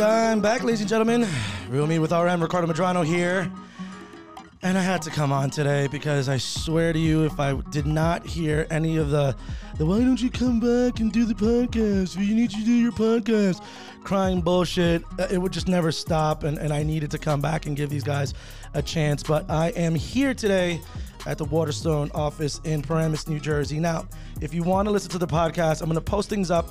And I'm back, ladies and gentlemen. Real me with RM Ricardo Medrano here. And I had to come on today because I swear to you, if I did not hear any of the, the why don't you come back and do the podcast? You need to do your podcast. Crying bullshit. uh, It would just never stop. And, and I needed to come back and give these guys a chance. But I am here today at the Waterstone office in Paramus, New Jersey. Now, if you want to listen to the podcast, I'm going to post things up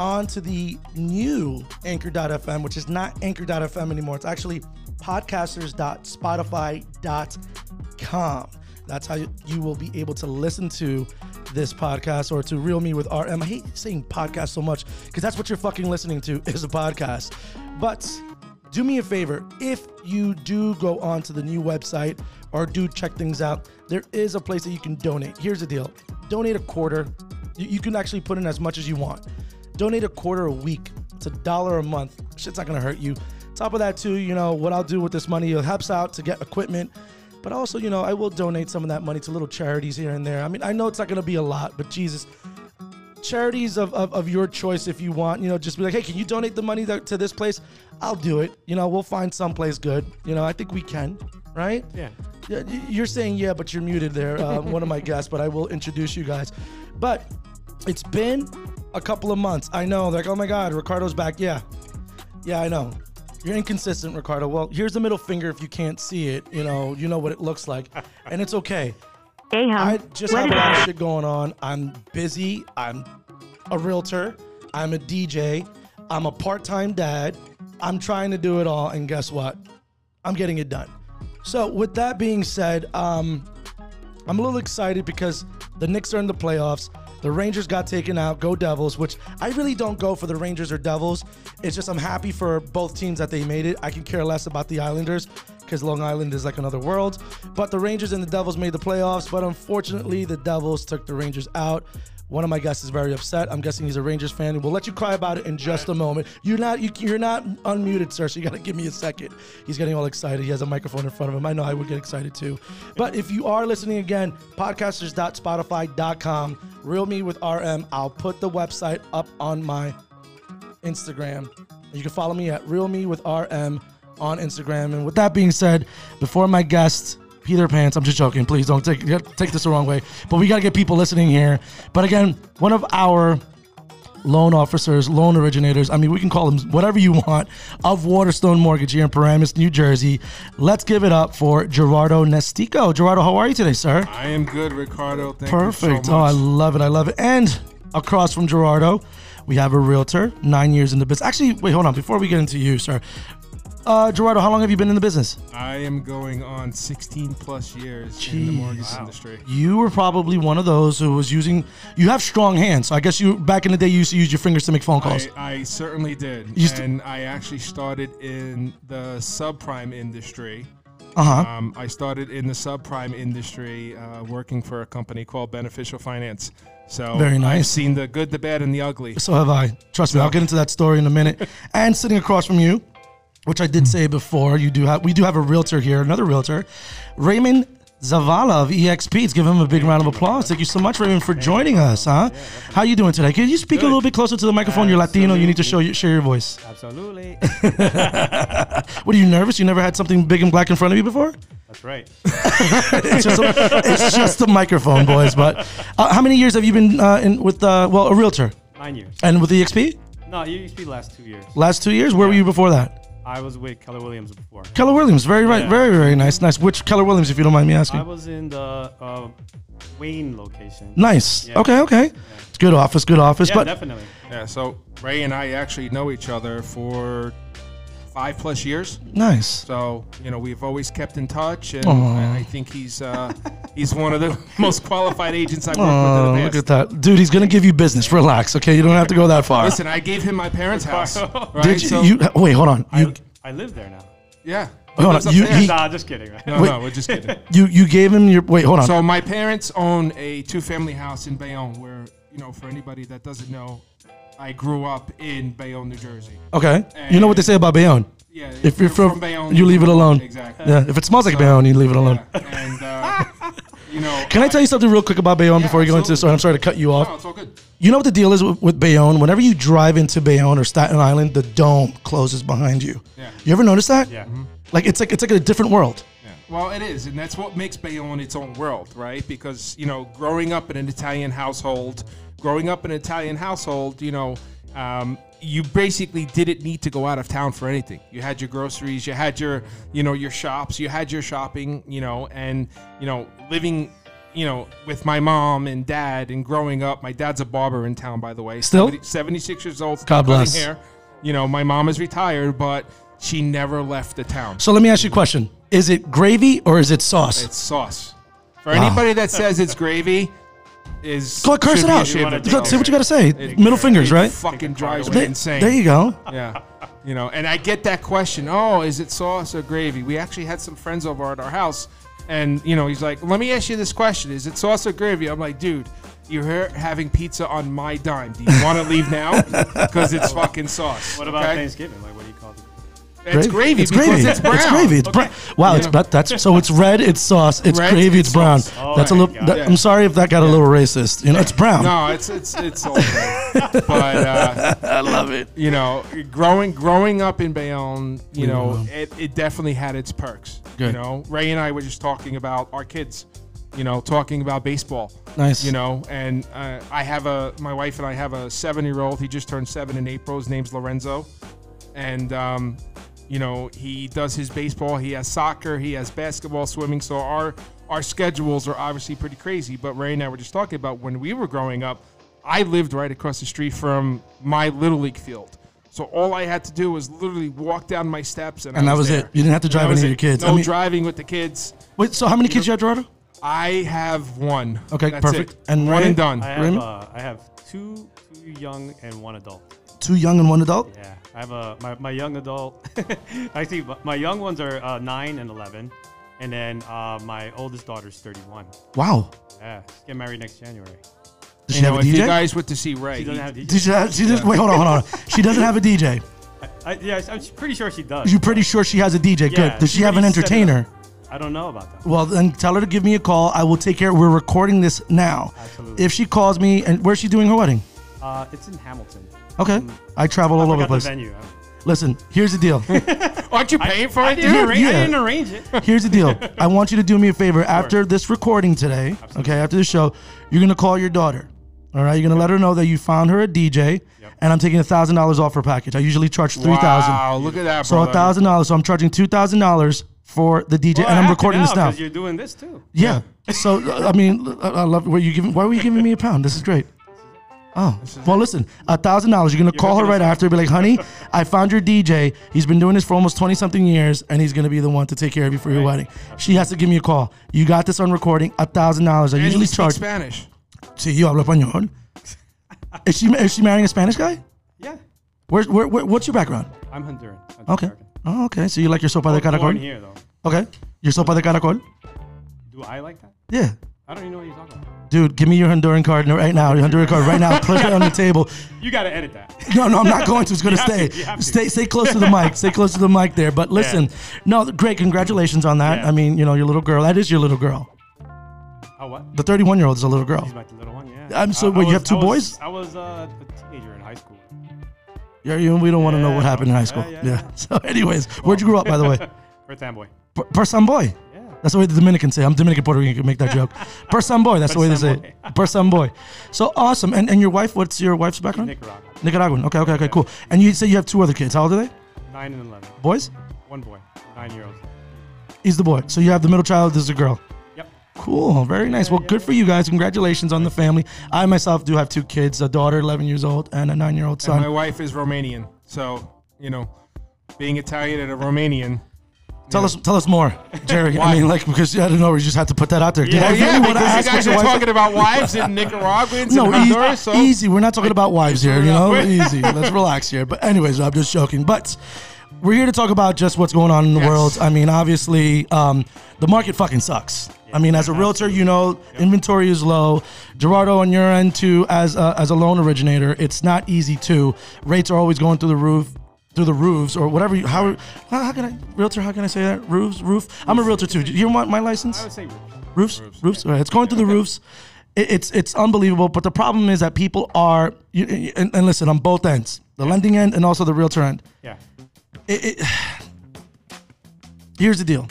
onto the new anchor.fm, which is not anchor.fm anymore. It's actually podcasters.spotify.com. That's how you- will be able to listen to this podcast or to Real Me with RM. I hate saying podcast so much because that's what you're fucking listening to is a podcast. But do me a favor if you do go onto the new website or do check things out there is a place that you can donate here's the deal donate a quarter you can actually put in as much as you want donate a quarter a week it's a dollar a month shit's not gonna hurt you top of that too you know what i'll do with this money it helps out to get equipment but also you know i will donate some of that money to little charities here and there i mean i know it's not gonna be a lot but jesus charities of, of, of your choice if you want. You know, just be like, hey, can you donate the money to this place? I'll do it. You know, we'll find someplace good. You know, I think we can, right? Yeah. Yeah, you're saying yeah, but you're muted there. Uh, one of my guests, but I will introduce you guys. But it's been a couple of months. I know, like, oh my God, Ricardo's back. Yeah, yeah, I know. You're inconsistent, Ricardo. Well, here's the middle finger if you can't see it. You know, you know what it looks like, and it's okay. Hey, hon. I just what have a lot of shit going on. I'm busy. I'm a realtor. I'm a DJ. I'm a part time dad. I'm trying to do it all. And guess what? I'm getting it done. So, with that being said, um, I'm a little excited because the Knicks are in the playoffs. The Rangers got taken out. Go Devils, which I really don't go for the Rangers or Devils. It's just I'm happy for both teams that they made it. I can care less about the Islanders because Long Island is like another world. But the Rangers and the Devils made the playoffs. But unfortunately, the Devils took the Rangers out. One of my guests is very upset. I'm guessing he's a Rangers fan. We'll let you cry about it in just a moment. You're not you, you're not unmuted, sir. So you got to give me a second. He's getting all excited. He has a microphone in front of him. I know I would get excited too. But if you are listening again, podcasters.spotify.com. Real me with RM. I'll put the website up on my Instagram. You can follow me at Real Me with RM on Instagram. And with that being said, before my guest, Peter Pants, I'm just joking. Please don't take take this the wrong way. But we gotta get people listening here. But again, one of our loan officers, loan originators, I mean, we can call them whatever you want, of Waterstone Mortgage here in Paramus, New Jersey. Let's give it up for Gerardo Nestico. Gerardo, how are you today, sir? I am good, Ricardo. Thank Perfect. you so oh, I love it. I love it. And across from Gerardo, we have a realtor, nine years in the business. Actually, wait, hold on. Before we get into you, sir, uh, Gerardo, how long have you been in the business? I am going on 16 plus years in the mortgage Jeez. industry. You were probably one of those who was using. You have strong hands, so I guess you back in the day you used to use your fingers to make phone calls. I, I certainly did. Used to- and I actually started in the subprime industry. Uh huh. Um, I started in the subprime industry uh, working for a company called Beneficial Finance. So Very I've nice. seen the good, the bad, and the ugly. So have I. Trust me, I'll get into that story in a minute. and sitting across from you, which I did say before, you do have we do have a realtor here, another realtor, Raymond Zavala of EXP. Let's give him a big round of applause. Thank you so much, Raymond, for joining us. Huh? How you doing today? Can you speak a little bit closer to the microphone? You're Latino. You need to show you, share your voice. Absolutely. What are you nervous? You never had something big and black in front of you before? That's right. It's just a, it's just a microphone, boys. But uh, how many years have you been uh, in with uh, well a realtor Nine years. and with EXP? No, the last two years. Last two years. Where were you before that? I was with Keller Williams before. Keller Williams, very right, Yeah. very very nice, nice. Which Keller Williams, if you don't mind me asking? I was in the uh, Wayne location. Nice. Yeah. Okay, okay. It's good office, good office. Yeah, but definitely. Yeah, so Ray and I actually know each other for five plus years. nice. So you know we've always kept in touch, and Aw. I I think he's uh, he's one of the most qualified agents I've worked Oh, with in look at that, dude. He's gonna give you business. Relax, okay? You don't have to go that far. Listen, I gave him my parents' house. Right? Did you, So- you? Wait, hold on. You I, I live there now. yeah. Hold on, you- he- Nah, just kidding. Right? no, Wait. no, we're just kidding. you you gave him your. Wait, hold on. So my parents own a two-family house in Bayonne, where you know, for anybody that doesn't know, I grew up in Bayonne, New Jersey. okay. You know what they say about Bayonne? Yeah, If you're from, Bayonne, you leave it alone. Exactly. Yeah. If it smells like So, Bayonne, you leave it alone. Yeah. And uh, you know, Can I tell you something real quick about Bayonne Yeah, before you go into this? absolutely. I'm sorry to cut you off. No, it's all good. You know what the deal is with, with Bayonne? Whenever you drive into Bayonne or Staten Island, the dome closes behind you. Yeah. You ever notice that? Yeah. Like it's like it's like a different world. Yeah. Well, it is, and that's what makes Bayonne its own world, right? Because you know, growing up in an Italian household, growing up in an Italian household, you know, um, you basically didn't need to go out of town for anything. You had your groceries, you had your, you know, your shops, you had your shopping, you know, and you know, living. You know, with my mom and dad, and growing up, my dad's a barber in town, by the way. Still? 70 76 years old. God bless. Hair. You know, my mom is retired, but she never left the town. So let me ask you a question: Is it gravy or is it sauce? It's sauce. For anybody that says it's gravy, is Go curse it out. ashamed wanna of take Go- it Say what you got to say. It- Middle fingers, it right? Fucking drives me There, insane. there you go. Yeah. You know, and I get that question. Oh, is it sauce or gravy? We actually had some friends over at our house, and you know, he's like, "Let me ask you this question: Is it sauce or gravy?" I'm like, "Dude, you're here having pizza on my dime. Do you want to leave now? Because it's fucking sauce." What about okay? Thanksgiving? Like, what do you call it? It's gravy. It's because gravy. It's brown. It's gravy. It's brown. Wow, it's that, that's so it's red. It's sauce. It's Red, gravy. it's It's brown. Oh that's a little. That- Yeah. I'm sorry if that got a little racist. You know, it's brown. No, it's it's it's all but uh, I love it. you know, growing growing up in Bayonne, you know, it, it definitely had its perks. Good. You know, Ray and I were just talking about our kids. You know, talking about baseball. Nice. You know, and uh, I have a my wife and I have a seven year old. He just turned seven in April. His name's Lorenzo, and um, you know he does his baseball. He has soccer. He has basketball, swimming. So our our schedules are obviously pretty crazy. But Ray and I were just talking about when we were growing up. I lived right across the street from my little league field. So all I had to do was literally walk down my steps, and, And I that was there. it. You didn't have to drive any of your it. kids. I No mean- driving with the kids. Wait. So how many kids you have, Gerardo? I have one. Okay, That's perfect. It. And one Ray? and done. I have, uh, I have two, two young and one adult. Two young and one adult. Yeah, I have a my, my young adult. I see my young ones are uh, nine and eleven, and then uh, my oldest daughter's thirty-one. Wow. Yeah, she's getting married next January. Does You she have know, a if you DJ? guys were to see Ray, She doesn't he- have DJ. Did she, have, she just, wait, hold on, hold on. She doesn't have a DJ. I, yeah, I'm pretty sure she does. You're pretty sure she has a DJ. Good. Does she she have an already set it up. entertainer? I don't know about that. Well, then tell her to give me a call. I will take care. We're recording this now. Absolutely. If she calls me, and where's she doing her wedding? Uh, it's in Hamilton. Okay. I travel I all over the place. venue. Listen, here's the deal. aren't you paying for I it, didn't, dude? arrange, I Yeah. didn't arrange it. Here's the deal. I want you to do me a favor. After this recording today, okay, after the show, you're gonna call your daughter. All right, you're gonna let her know that you found her a DJ, and I'm taking a thousand dollars off her package. I usually charge three thousand. Wow, look at that, So brother. a thousand dollars. So I'm charging two thousand dollars for the DJ, Well, and I'm have to recording this now. because you're doing this too. Yeah. So uh, I mean, I I love. Were you giving? Why were you giving me a pound? This is great. Oh, well, listen, a thousand dollars. You're gonna call her right after, be like, "Honey, I found your DJ. He's been doing this for almost twenty something years, and he's gonna be the one to take care of you for your wedding." She has to give me a call. You got this on recording. A thousand dollars. I and usually he speaks charge. Spanish. Sí, yo hablo español. Is she is she marrying a Spanish guy? Yeah, Where's where, where what's your background? I'm Honduran. I'm Okay. American. Oh, okay. So you like your sopa de Born caracol? here though. Okay. Your sopa de caracol? Do I like that? Yeah. I don't even know what you're talking about. Dude, give me your Honduran card right now. Your Honduran card right now. Put it on the table. You gotta edit that. No, no, I'm not going to. It's going to stay. to, to. Stay, stay close to the mic. Stay close to the mic there. But listen, no, great. Congratulations on that. Yeah. I mean, you know, your little girl. That is your little girl. Oh what? The 31 year old is a little girl. She's my little one. Yeah. Um, so I- I what, you have two I was- boys? I was uh, a teenager in high school. Yeah, you, we don't want to know what happened in high school. yeah, Yeah. yeah. So, anyways, where'd you grow up, by the way? First boy. Per- Person boy. Yeah. That's the way the Dominicans say. I'm Dominican Puerto Rican. You Can make that joke. Person boy. That's the way they say. Person it. Person boy. So awesome. And and your wife? What's your wife's background? Nicaragua. Nicaraguan. Okay. Okay. Okay. Cool. And you say you have two other kids. How old are they? Nine and eleven. Boys. One boy. Nine year old. He's the boy. So you have the middle child. This is a girl. Yep. Cool. Very nice. Well, good for you guys. Congratulations on the family. I myself do have two kids: a daughter, 11 years old, and a nine-year-old And my wife is Romanian, so you know, being Italian and a Romanian. Tell us, tell us more, Jerry. I mean, like because I don't know, we just had to put that out there. Yeah, really yeah, because you guys are talking about wives in Nicaraguans No, and Honduras. So easy. We're not talking about wives here. You know, easy. Let's relax here. But anyways, I'm just joking. But we're here to talk about just what's going on in the Yes. world. I mean, obviously, um, the market fucking sucks. I mean, as a realtor, you know, inventory is low. Gerardo, on your end too, as a, as a loan originator, it's not easy too. Rates are always going through the roof. Through the roofs or whatever. You, how, how how can I realtor? How can I say that? Roofs, roof. I'm a realtor too. Do you want my license? I would say roofs, roofs. All right, it's going through the roofs. it, it's it's unbelievable. But the problem is that people are you, and, and listen on both ends, the lending end and also the realtor end. Yeah. It, it, here's the deal: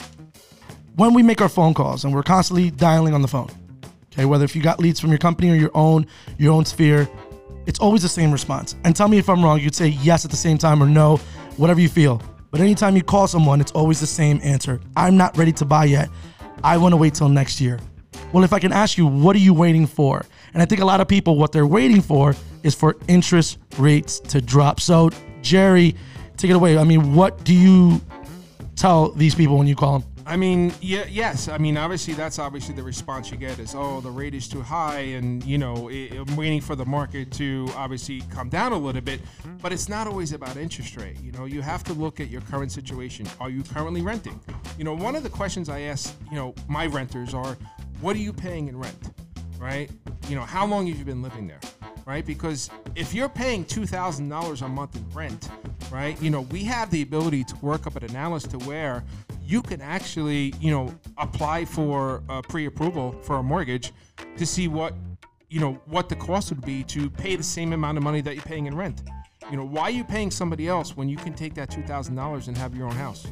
when we make our phone calls and we're constantly dialing on the phone, okay, whether if you got leads from your company or your own your own sphere, it's always the same response. And tell me if I'm wrong. You'd say yes at the same time or no, whatever you feel. But anytime you call someone, it's always the same answer. I'm not ready to buy yet. I want to wait till next year. Well, if I can ask you, what are you waiting for? And I think a lot of people, what they're waiting for is for interest rates to drop. So, Jerry, take it away. I mean, what do you tell these people when you call them? I mean, yeah, yes. I mean, obviously, that's obviously the response you get is, oh, the rate is too high, and you know, it, I'm waiting for the market to obviously come down a little bit. But it's not always about interest rate. You know, you have to look at your current situation. Are you currently renting? You know, one of the questions I ask, you know, my renters are, what are you paying in rent? Right? You know, how long have you been living there? Right? Because if you're paying two thousand dollars a month in rent, right? You know, we have the ability to work up an analysis to where you can actually, you know, apply for a pre-approval for a mortgage to see what, you know, what the cost would be to pay the same amount of money that you're paying in rent. You know, why are you paying somebody else when you can take that two thousand dollars and have your own house?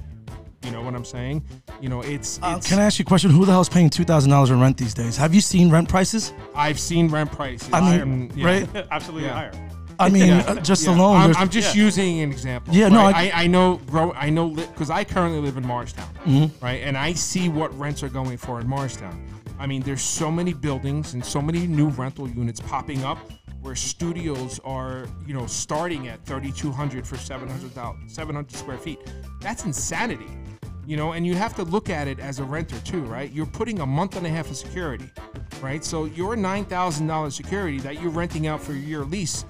You know what I'm saying? You know, it's, Uh, it's can I ask you a question? Who the hell is paying two thousand dollars in rent these days? Have you seen rent prices? I've seen rent prices. I mean, and, yeah. right? Absolutely Yeah. higher. I mean, Yeah. uh, just Yeah. alone. I'm, I'm just using an example. Yeah, no, right? I- I, I know, grow, I know, because I currently live in Morristown, Mm-hmm. right, and I see what rents are going for in Morristown. I mean, there's so many buildings and so many new rental units popping up where studios are, you know, starting at 3,200 for 700, 700 square feet. That's insanity. You know, and you have to look at it as a renter too, right? You're putting a month and a half of security, right? So your nine thousand dollars security that you're renting out for your lease,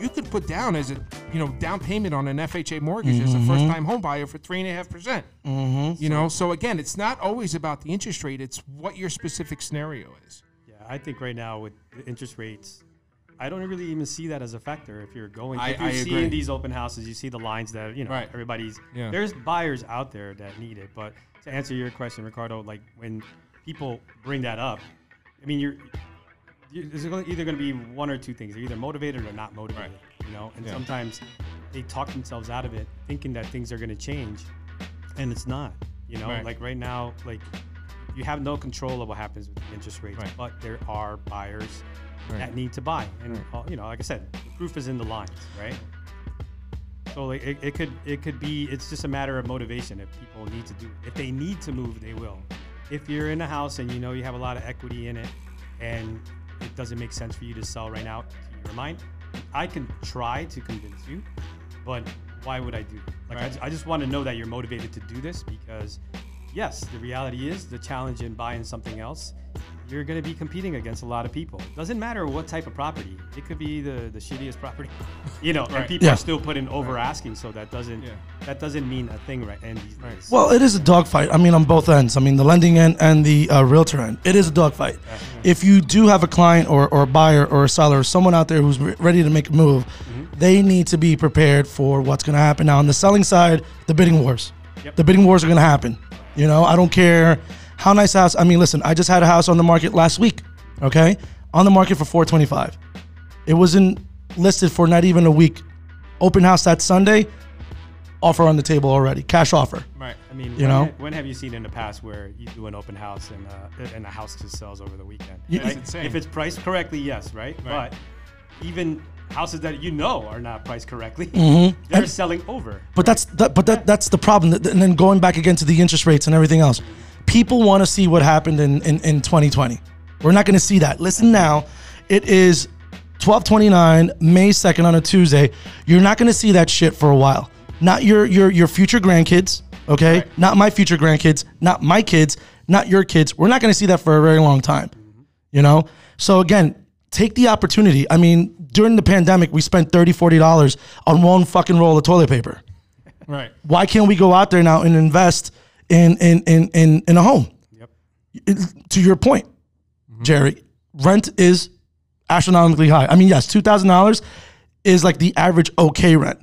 you could put down as a you know down payment on an FHA mortgage as a mm-hmm. first time home buyer for three and a half percent. Mm-hmm. You know, so again, it's not always about the interest rate; it's what your specific scenario is. Yeah, I think right now with the interest rates, I don't really even see that as a factor. If you're going, I- if you're I seeing agree. these open houses, you see the lines that you know Right. everybody's. Yeah. There's buyers out there that need it, but to answer your question, Ricardo, like when people bring that up, I mean, you're. you there's either going to be one or two things. They're either motivated or not motivated, you know. And Yeah. sometimes they talk themselves out of it, thinking that things are going to change, and it's not. You know, Right. like right now, like you have no control of what happens with the interest rates, Right. but there are buyers Right. that need to buy, and uh, you know, like I said, the proof is in the lines, right? So like it, it could it could be it's just a matter of motivation. If people need to do if they need to move, they will. If you're in a house and you know you have a lot of equity in it, and it doesn't make sense for you to sell right now to your mind, I can try to convince you, but why would I do? that? Like Right. ju- I just want to know that you're motivated to do this because yes, the reality is the challenge in buying something else, you're going to be competing against a lot of people. Doesn't matter what type of property. It could be the, the shittiest property, you know, and people Yeah. are still putting over asking. So that doesn't Yeah. that doesn't mean a thing right. And these days. Well, it is a dogfight. I mean, on both ends. I mean, the lending end and the uh, realtor end. It is a dogfight. If you do have a client or, or a buyer or a seller, or someone out there who's re- ready to make a move, they need to be prepared for what's going to happen. Now, on the selling side, the bidding wars. Yep. The bidding wars are going to happen. You know, I don't care how nice house. I mean, listen, I just had a house on the market last week. Okay, on the market for 425. It wasn't listed for not even a week. Open house that Sunday. Offer on the table already. Cash offer. Right. I mean, you when, know? when have you seen in the past where you do an open house and uh, and a house just sells over the weekend? Yeah, That's Right? insane. If it's priced correctly, yes, right? Right. But even houses that you know are not priced correctly, Mm-hmm. they're And- selling over. But that's that, but that that's the problem. And then going back again to the interest rates and everything else, people want to see what happened in, in in 2020. We're not going to see that. Listen now, it is 1229 May 2nd on a Tuesday. You're not going to see that shit for a while. Not your your your future grandkids, okay? Right. Not my future grandkids, not my kids, not your kids. We're not going to see that for a very long time. You know? So again, take the opportunity. I mean, during the pandemic, we spent 30 $40 on one fucking roll of toilet paper Right. why can't we go out there now and invest in in in in, in a home? Yep. It- to your point, mm-hmm. Jerry, rent is astronomically high. I mean, yes, two thousand dollars is like the average okay rent.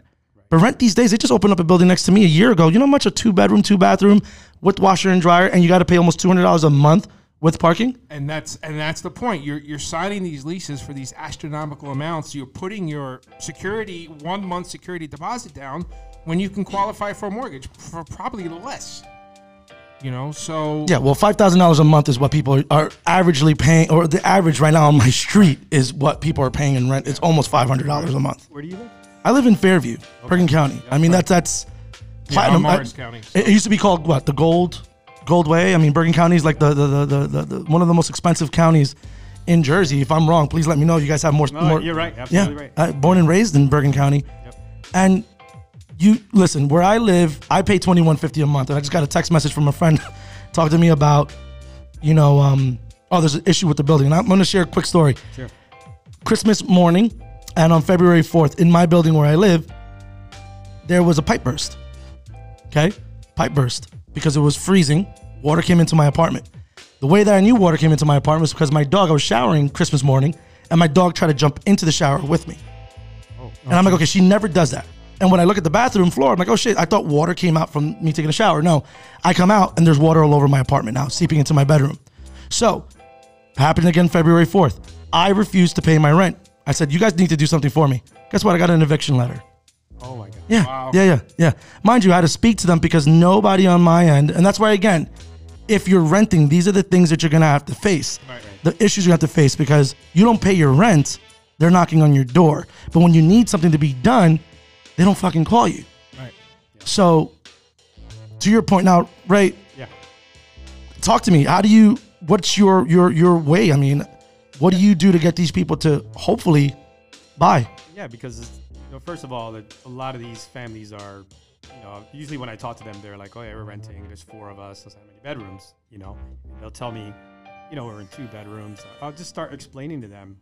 But rent these days, they just opened up a building next to me a year ago. You know how much a two bedroom, two bathroom with washer and dryer, and you got to pay almost two hundred dollars a month with parking. and that's and that's the point. You're you're signing these leases for these astronomical amounts. You're putting your security one month security deposit down when you can qualify for a mortgage for probably less. You know, so Yeah, well, five thousand dollars a month is what people are averagely paying, or the average right now on my street is what people are paying in rent. It's almost five hundred dollars a month. Where do you live? I live in Fairview, Bergen County. I mean, that's that's platinum. I'm I- County, It, it used to be called what? The Gold Gold Way. I mean, Bergen County is like the the, the, the, the, the one of the most expensive counties in Jersey. If I'm wrong, please let me know. You guys have more. No, more you're right. yeah, Absolutely right. uh, born and raised in Bergen County, Yep. and you listen. Where I live, I pay twenty one fifty a month, and I just got a text message from a friend talking to me about, you know, um, oh, there's an issue with the building. And I'm going to share a quick story. Sure. Christmas morning, and on February fourth, in my building where I live, there was a pipe burst. Okay, pipe burst because it was freezing. Water came into my apartment. The way that I knew water came into my apartment was because my dog. I was showering Christmas morning, and my dog tried to jump into the shower with me. And I'm like, okay, she never does that. And when I look at the bathroom floor, I'm like, oh shit, I thought water came out from me taking a shower. No, I come out and there's water all over my apartment now, seeping into my bedroom. So, happened again February 4th. I refused to pay my rent. I said, you guys need to do something for me. Guess what? I got an eviction letter. Oh my god. Yeah, Wow. yeah, yeah, yeah. Mind you, I had to speak to them because nobody on my end, and that's why again, if you're renting, these are the things that you're gonna have to face. Right, right. The issues you have to face because you don't pay your rent, they're knocking on your door. But when you need something to be done, they don't fucking call you. Right. So, to your point now, right? Yeah. talk to me. How do you? What's your your your way? I mean, what do you do to get these people to hopefully buy? Yeah, because it's, you know, first of all, that a lot of these families are, you know, usually when I talk to them, they're like, "Oh yeah, we're renting. There's four of us. There's how many bedrooms?" You know, and they'll tell me, you know, we're in two bedrooms. I'll just start explaining to them,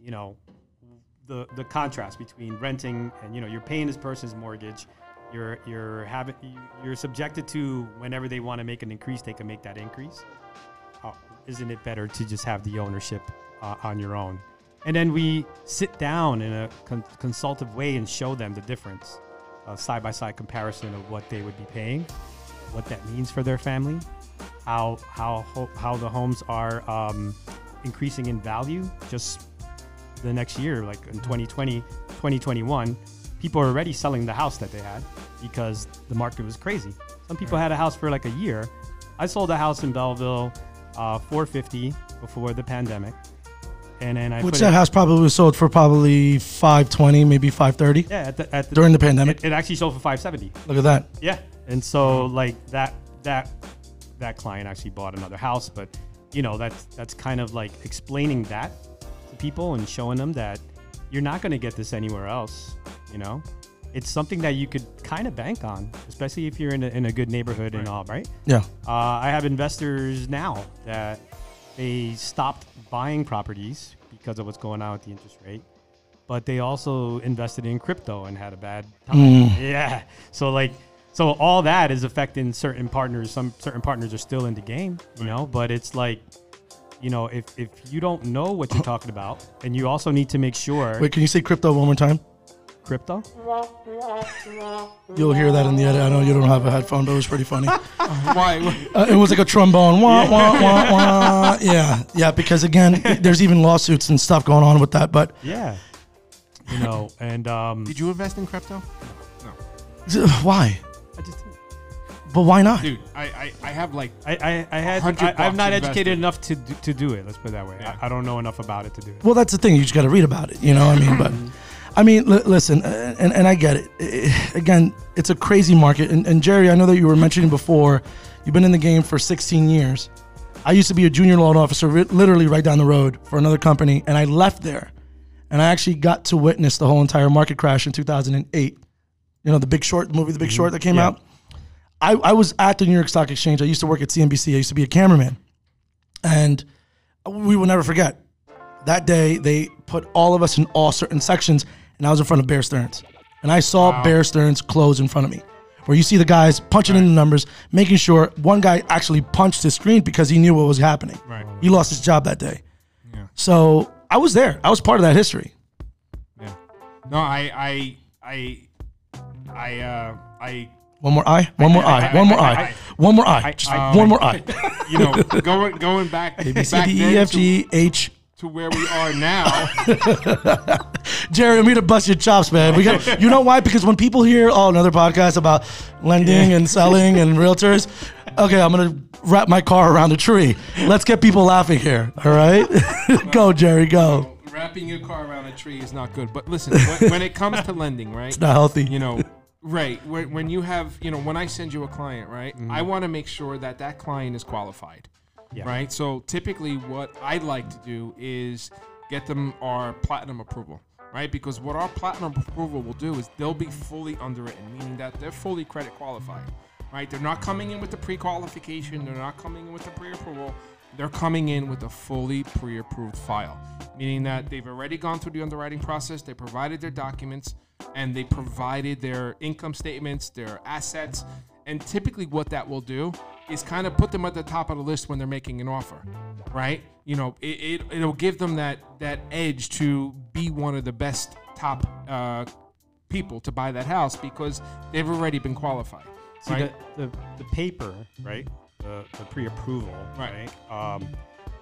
you know, the the contrast between renting and you know you're paying this person's mortgage. You're you're having you- you're subjected to whenever they want to make an increase, they can make that increase. Uh, isn't it better to just have the ownership uh, on your own? And then we sit down in a con- consultative way and show them the difference, a side by side comparison of what they would be paying, what that means for their family, how how ho- how the homes are um, increasing in value just the next year, like in 2020, 2021, people are already selling the house that they had because the market was crazy. Some people had a house for like a year. I sold a house in Belleville, uh, 450 before the pandemic, and then I Which put that it, house probably was sold for probably five twenty, maybe five thirty yeah at the, at the during the pandemic. it, it actually sold for 570. Look at that. Yeah, and so like that that that client actually bought another house, but you know that's that's kind of like explaining that to people and showing them that you're not going to get this anywhere else. You know, it's something that you could kind of bank on, especially if you're in a, in a good neighborhood and all, right? Yeah. Uh, I have investors now that they stopped buying properties because of what's going on with the interest rate, but they also invested in crypto and had a bad time. Hmm. Yeah. So like, so all that is affecting certain partners. Some certain partners are still in the game, you know, but it's like, you know, if, if you don't know what you're talking about, and you also need to make sure Wait, can you say crypto one more time? Crypto. You'll hear that in the edit. I know you don't have a headphone, but it was pretty funny. Why? Uh, it was like a trombone. Wah, wah, wah, wah. Yeah, yeah. Because again, there's even lawsuits and stuff going on with that. But Yeah. You know, and um, Did you invest in crypto? No. why? I just But why not? Dude, I, I, I have like I, I, I had 100 I, I'm bucks not invested. educated enough to do, to do it. Let's put it that way. Yeah. I, I don't know enough about it to do it. Well, that's the thing. You just got to read about it. You know, what I mean, but I mean, li- listen, uh, and, and I get it. Again, it's a crazy market. And, and Jerry, I know that you were mentioning before, you've been in the game for 16 years. I used to be a junior loan officer, ri- literally right down the road for another company, and I left there, and I actually got to witness the whole entire market crash in 2008. You know, the Big Short, the movie The Big Short that came Yeah. out. I, I was at the New York Stock Exchange. I used to work at CNBC. I used to be a cameraman, and we will never forget that day they put all of us in all certain sections and i was in front of bear stearns and i saw bear stearns close in front of me where you see the guys punching in the numbers making sure one guy actually punched his screen because he knew what was happening Right. he lost his job that day Yeah. so i was there i was part of that history Yeah. No, I I I I uh I One more eye. One more eye. One more eye. One more eye. Just one more eye. You know, going going back A B C D E F G H. to where we are now. Jerry, I'm here to bust your chops, man. We got. You know why? Because when people hear oh another podcast about lending and selling and realtors, okay, I'm gonna wrap my car around a tree. Let's get people laughing here. All right, go, Jerry, go. Wrapping your car around a tree is not good. But listen, when, when it comes to lending, right? It's not healthy. you know right when, when you have you know when i send you a client right Mm-hmm. i want to make sure that that client is qualified Yeah. right? So typically what i'd like to do is get them our platinum approval right? Because what our platinum approval will do is they'll be fully underwritten meaning that they're fully credit qualified right? They're not coming in with the pre-qualification they're not coming in with the pre-approval. They're coming in with a fully pre-approved file meaning that they've already gone through the underwriting process they provided their documents and they provided their income statements their assets and typically what that will do is kind of put them at the top of the list when they're making an offer right you know it, it, it'll give them that that edge to be one of the best top uh, people to buy that house because they've already been qualified See, right the, the, the paper, right? The, the pre approval, Right. right? Um,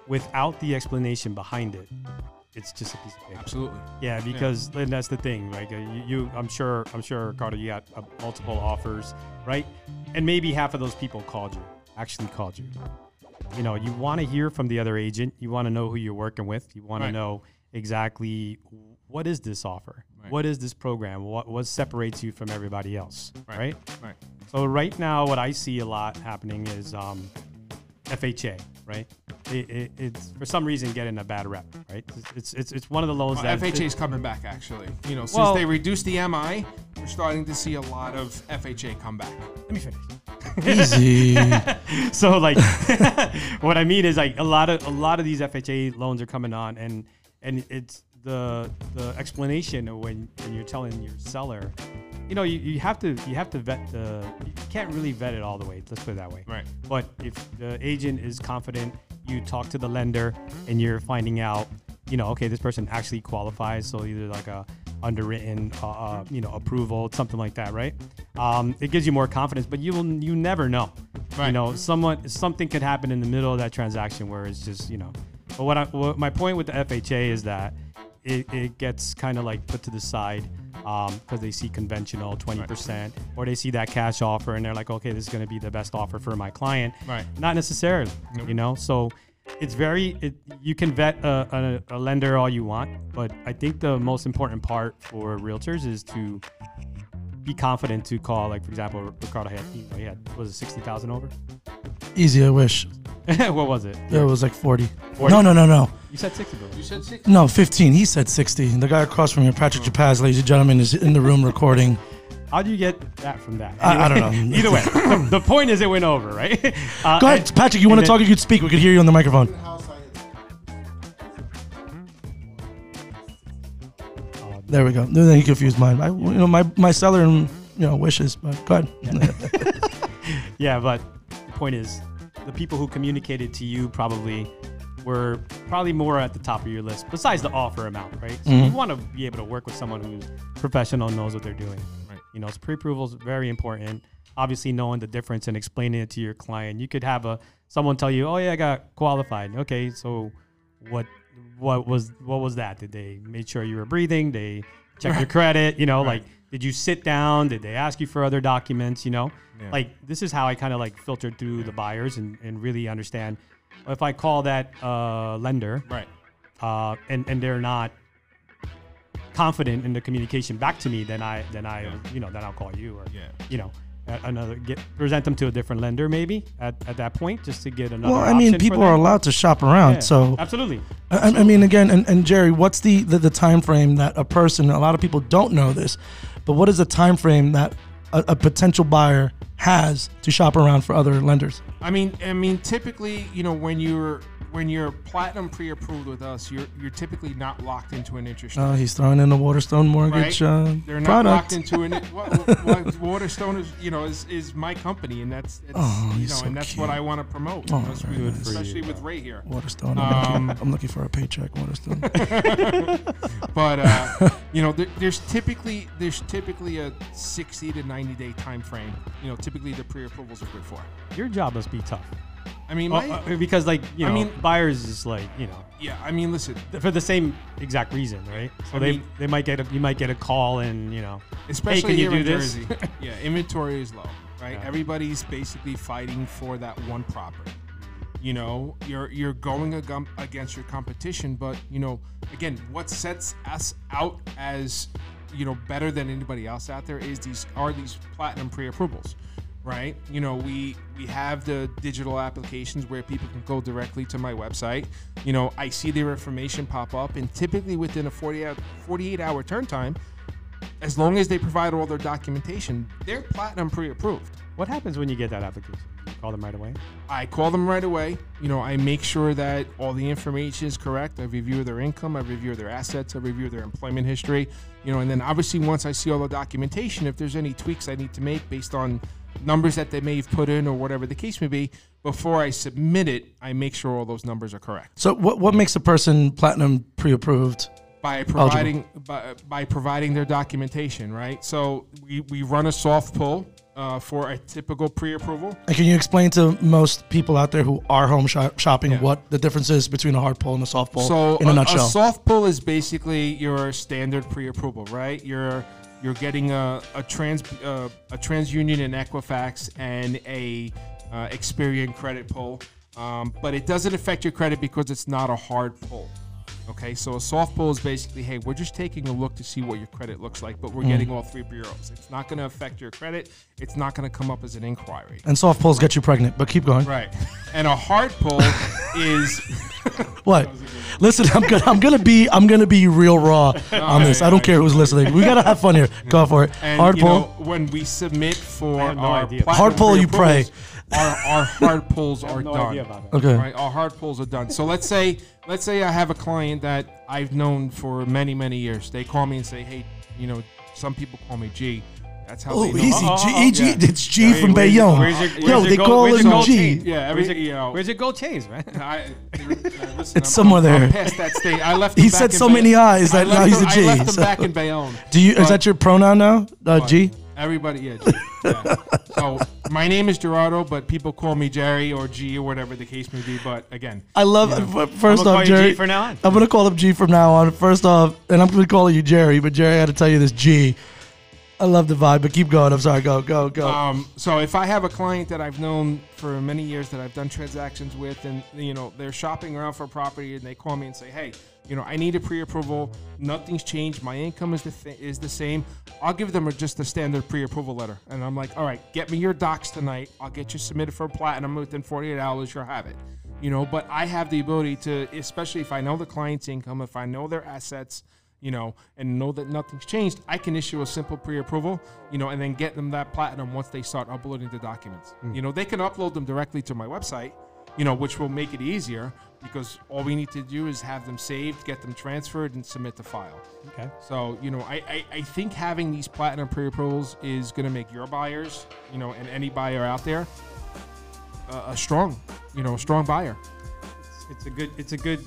without the explanation behind it, it's just a piece of paper. absolutely Yeah, because and that's the thing, right? Uh, You, you, I'm sure, I'm sure, Carter, you got uh, multiple offers, right? And maybe half of those people called you, actually called you. You know, you want to hear from the other agent. You want to know who you're working with. You want Right. to know exactly what is this offer, Right. what is this program, what what separates you from everybody else, Right. right? right So right now, what I see a lot happening is um, FHA, right? It, it, it's for some reason getting a bad rep, right? It's it's, it's one of the loans Well, that FHA is coming back actually. You know, since Well- they reduced the MI, we're starting to see a lot of FHA come back. Let me finish. Easy. so like, what I mean is like a lot of a lot of these FHA loans are coming on, and and it's the the explanation of when when you're telling your seller, you know, you, you have to you have to vet the you can't really vet it all the way. Let's put it that way. Right. But if the agent is confident, you talk to the lender and you're finding out, you know, okay, this person actually qualifies. So either like a underwritten, uh, uh, you know, approval, something like that, right? Um, it gives you more confidence, but you will you never know. Right. You know, someone something could happen in the middle of that transaction where it's just you know. But what I what my point with the FHA is that it, it gets kind of like put to the side Um, because they see conventional 20% or they see that cash offer and they're like okay this is going to be the best offer for my client. Right. not necessarily you know? So it's very it, you can vet a, a, a lender all you want but i think the most important part for realtors is to be confident to call like for example ricardo had you know, he had was it 60000 over Easy. I wish. what was it It was like 40. 40? No, no, no, no. you said 60 billion. You said six. No, 15. He said 60. The guy across from you, Patrick Japaz, ladies and gentlemen, is in the room recording. how do you get that from that I- I don't know. either way the, the point is it went over right uh, Go ahead, Patrick. You want to talk? then- You could speak. We could hear you on the microphone. There we go. Then you confused mine. I, you know, my my seller and you know wishes. But go ahead. Yeah, but the point is, the people who communicated to you probably were probably more at the top of your list, besides the offer amount, right? So you mm-hmm. want to be able to work with someone who's professional, knows what they're doing. Right. You know, so pre-approval is very important. Obviously, knowing the difference and explaining it to your client. You could have a someone tell you, "Oh yeah, I got qualified." Okay, so what? What was what was that? Did they make sure you were breathing? They check your credit? You know, Right. like did you sit down? Did they ask you for other documents? You know, Yeah. like this is how I kind of like filtered through the buyers and, and really understand if I call that uh, lender Right. uh, and and they're not confident in the communication back to me, then I then I Yeah. you know then I'll call you or Yeah. you know another get present them to a different lender maybe at, at that point just to get another. well, I mean, people are allowed to shop around. Yeah, So absolutely. I, I mean, again, and, and Jerry, what's the, the the time frame that a person? A lot of people don't know this, but what is the time frame that a, a potential buyer has to shop around for other lenders? I mean, I mean, typically, you know, when you're when you're platinum pre-approved with us, you're you're typically not locked into an interest rate. Oh, he's throwing in the Waterstone Mortgage Right. uh, They're not product. locked into an. What, what, Waterstone is, you know, is, is my company, and that's, it's, Oh, you know, so and that's what. I want to promote. Oh, you know, so we- nice. especially with Ray here. Waterstone. Um, I'm looking for a paycheck, Waterstone. But uh, you know, there, there's typically there's typically a 60 to 90 day time frame. You know, typically the pre-approvals are good for. Your job must be tough. I mean, Oh, my, uh, because like you I know, mean- buyers is like you know yeah. I mean, listen, for the same exact reason, right? So I they mean- they might get a you might get a call and you know especially can you here in this? Jersey. yeah, inventory is low, right? Yeah. Everybody's basically fighting for that one property. You know, you're you're going against your competition, but you know, again, what sets us out as you know better than anybody else out there is these are these platinum pre-approvals, right? You know, we we have the digital applications where people can go directly to my website. You know, I see their information pop up, and typically within a 40 hour, 48 hour turn time, as long as they provide all their documentation, they're platinum pre-approved. what happens when you get that application? You call them right away. I call them right away. You know, I make sure that all the information is correct. I review their income, I review their assets, I review their employment history. You know, and then obviously once I see all the documentation, if there's any tweaks I need to make based on numbers that they may have put in or whatever the case may be, before I submit it, I make sure all those numbers are correct. so, what what makes a person platinum pre-approved? by providing by, by providing their documentation, right? So we, we run a soft pull uh, for a typical pre-approval. And can you explain to most people out there who are home shop- shopping Yeah. what the difference is between a hard pull and a soft pull So in a, a, nutshell? a soft pull is basically your standard pre-approval, right? You're you're getting a, a trans uh, a TransUnion and Equifax and a uh, Experian credit pull, um, but it doesn't affect your credit because it's not a hard pull. Okay, so a soft pull is basically, hey, we're just taking a look to see what your credit looks like, but we're Mm. getting all three bureaus. It's not going to affect your credit. It's not going to come up as an inquiry. and soft pulls get you pregnant, but keep going. Right. And a hard pull is What? Listen, I'm gonna I'm gonna be I'm gonna be real raw on this. I don't care who's listening. We gotta have fun here. Go for it. And Hard you pull. know, when we submit for no our idea. Hard pull, you pre-approvals, Our, our hard pulls are no done. idea about that. okay. Right, our hard pulls are done. So let's say let's say I have a client that I've known for many many years. They call me and say, hey, you know, some people call me G. That's how Oh, they know. easy. Oh, G, oh, oh, G, yeah. It's G Where- from where's your- Bayonne. where's your- Yo, your they gold- call where's him G. chain? Yeah, every, Where's your, you know, where's your gold chains, man? I, listen, It's somewhere there. I'm past that state. I left. He said so Bay- many eyes that now he's him- a G, I left him so- back in Bayonne. Do you? Is that your pronoun now? Uh, G. Everybody, yeah, yeah. So my name is Gerardo, but people call me Jerry or G or whatever the case may be. But again, I love. Yeah. f- I'm First gonna off, call you Jerry. G for now on. I'm gonna call him G from now on. First off, and I'm gonna call you Jerry, but Jerry I had to tell you this G. I love the vibe, but keep going. I'm sorry. Go, go, go. Um, so if I have a client that I've known for many years that I've done transactions with, and you know they're shopping around for a property, and they call me and say, "Hey, you know, I need a pre-approval. Nothing's changed. My income is the th- is the same." I'll give them a, just a standard pre-approval letter, and I'm like, "All right, get me your docs tonight. I'll get you submitted for platinum within 48 hours. You'll have it." You know, but I have the ability to, especially if I know the client's income, if I know their assets, you know, and know that nothing's changed, I can issue a simple pre-approval, you know, and then get them that platinum once they start uploading the documents. Mm. You know, they can upload them directly to my website, you know, which will make it easier because all we need to do is have them saved, get them transferred, and submit the file. Okay. So, you know, I, I, I think having these platinum pre-approvals is going to make your buyers, you know, and any buyer out there, uh, a strong, you know, a strong buyer. It's, it's a good it's a good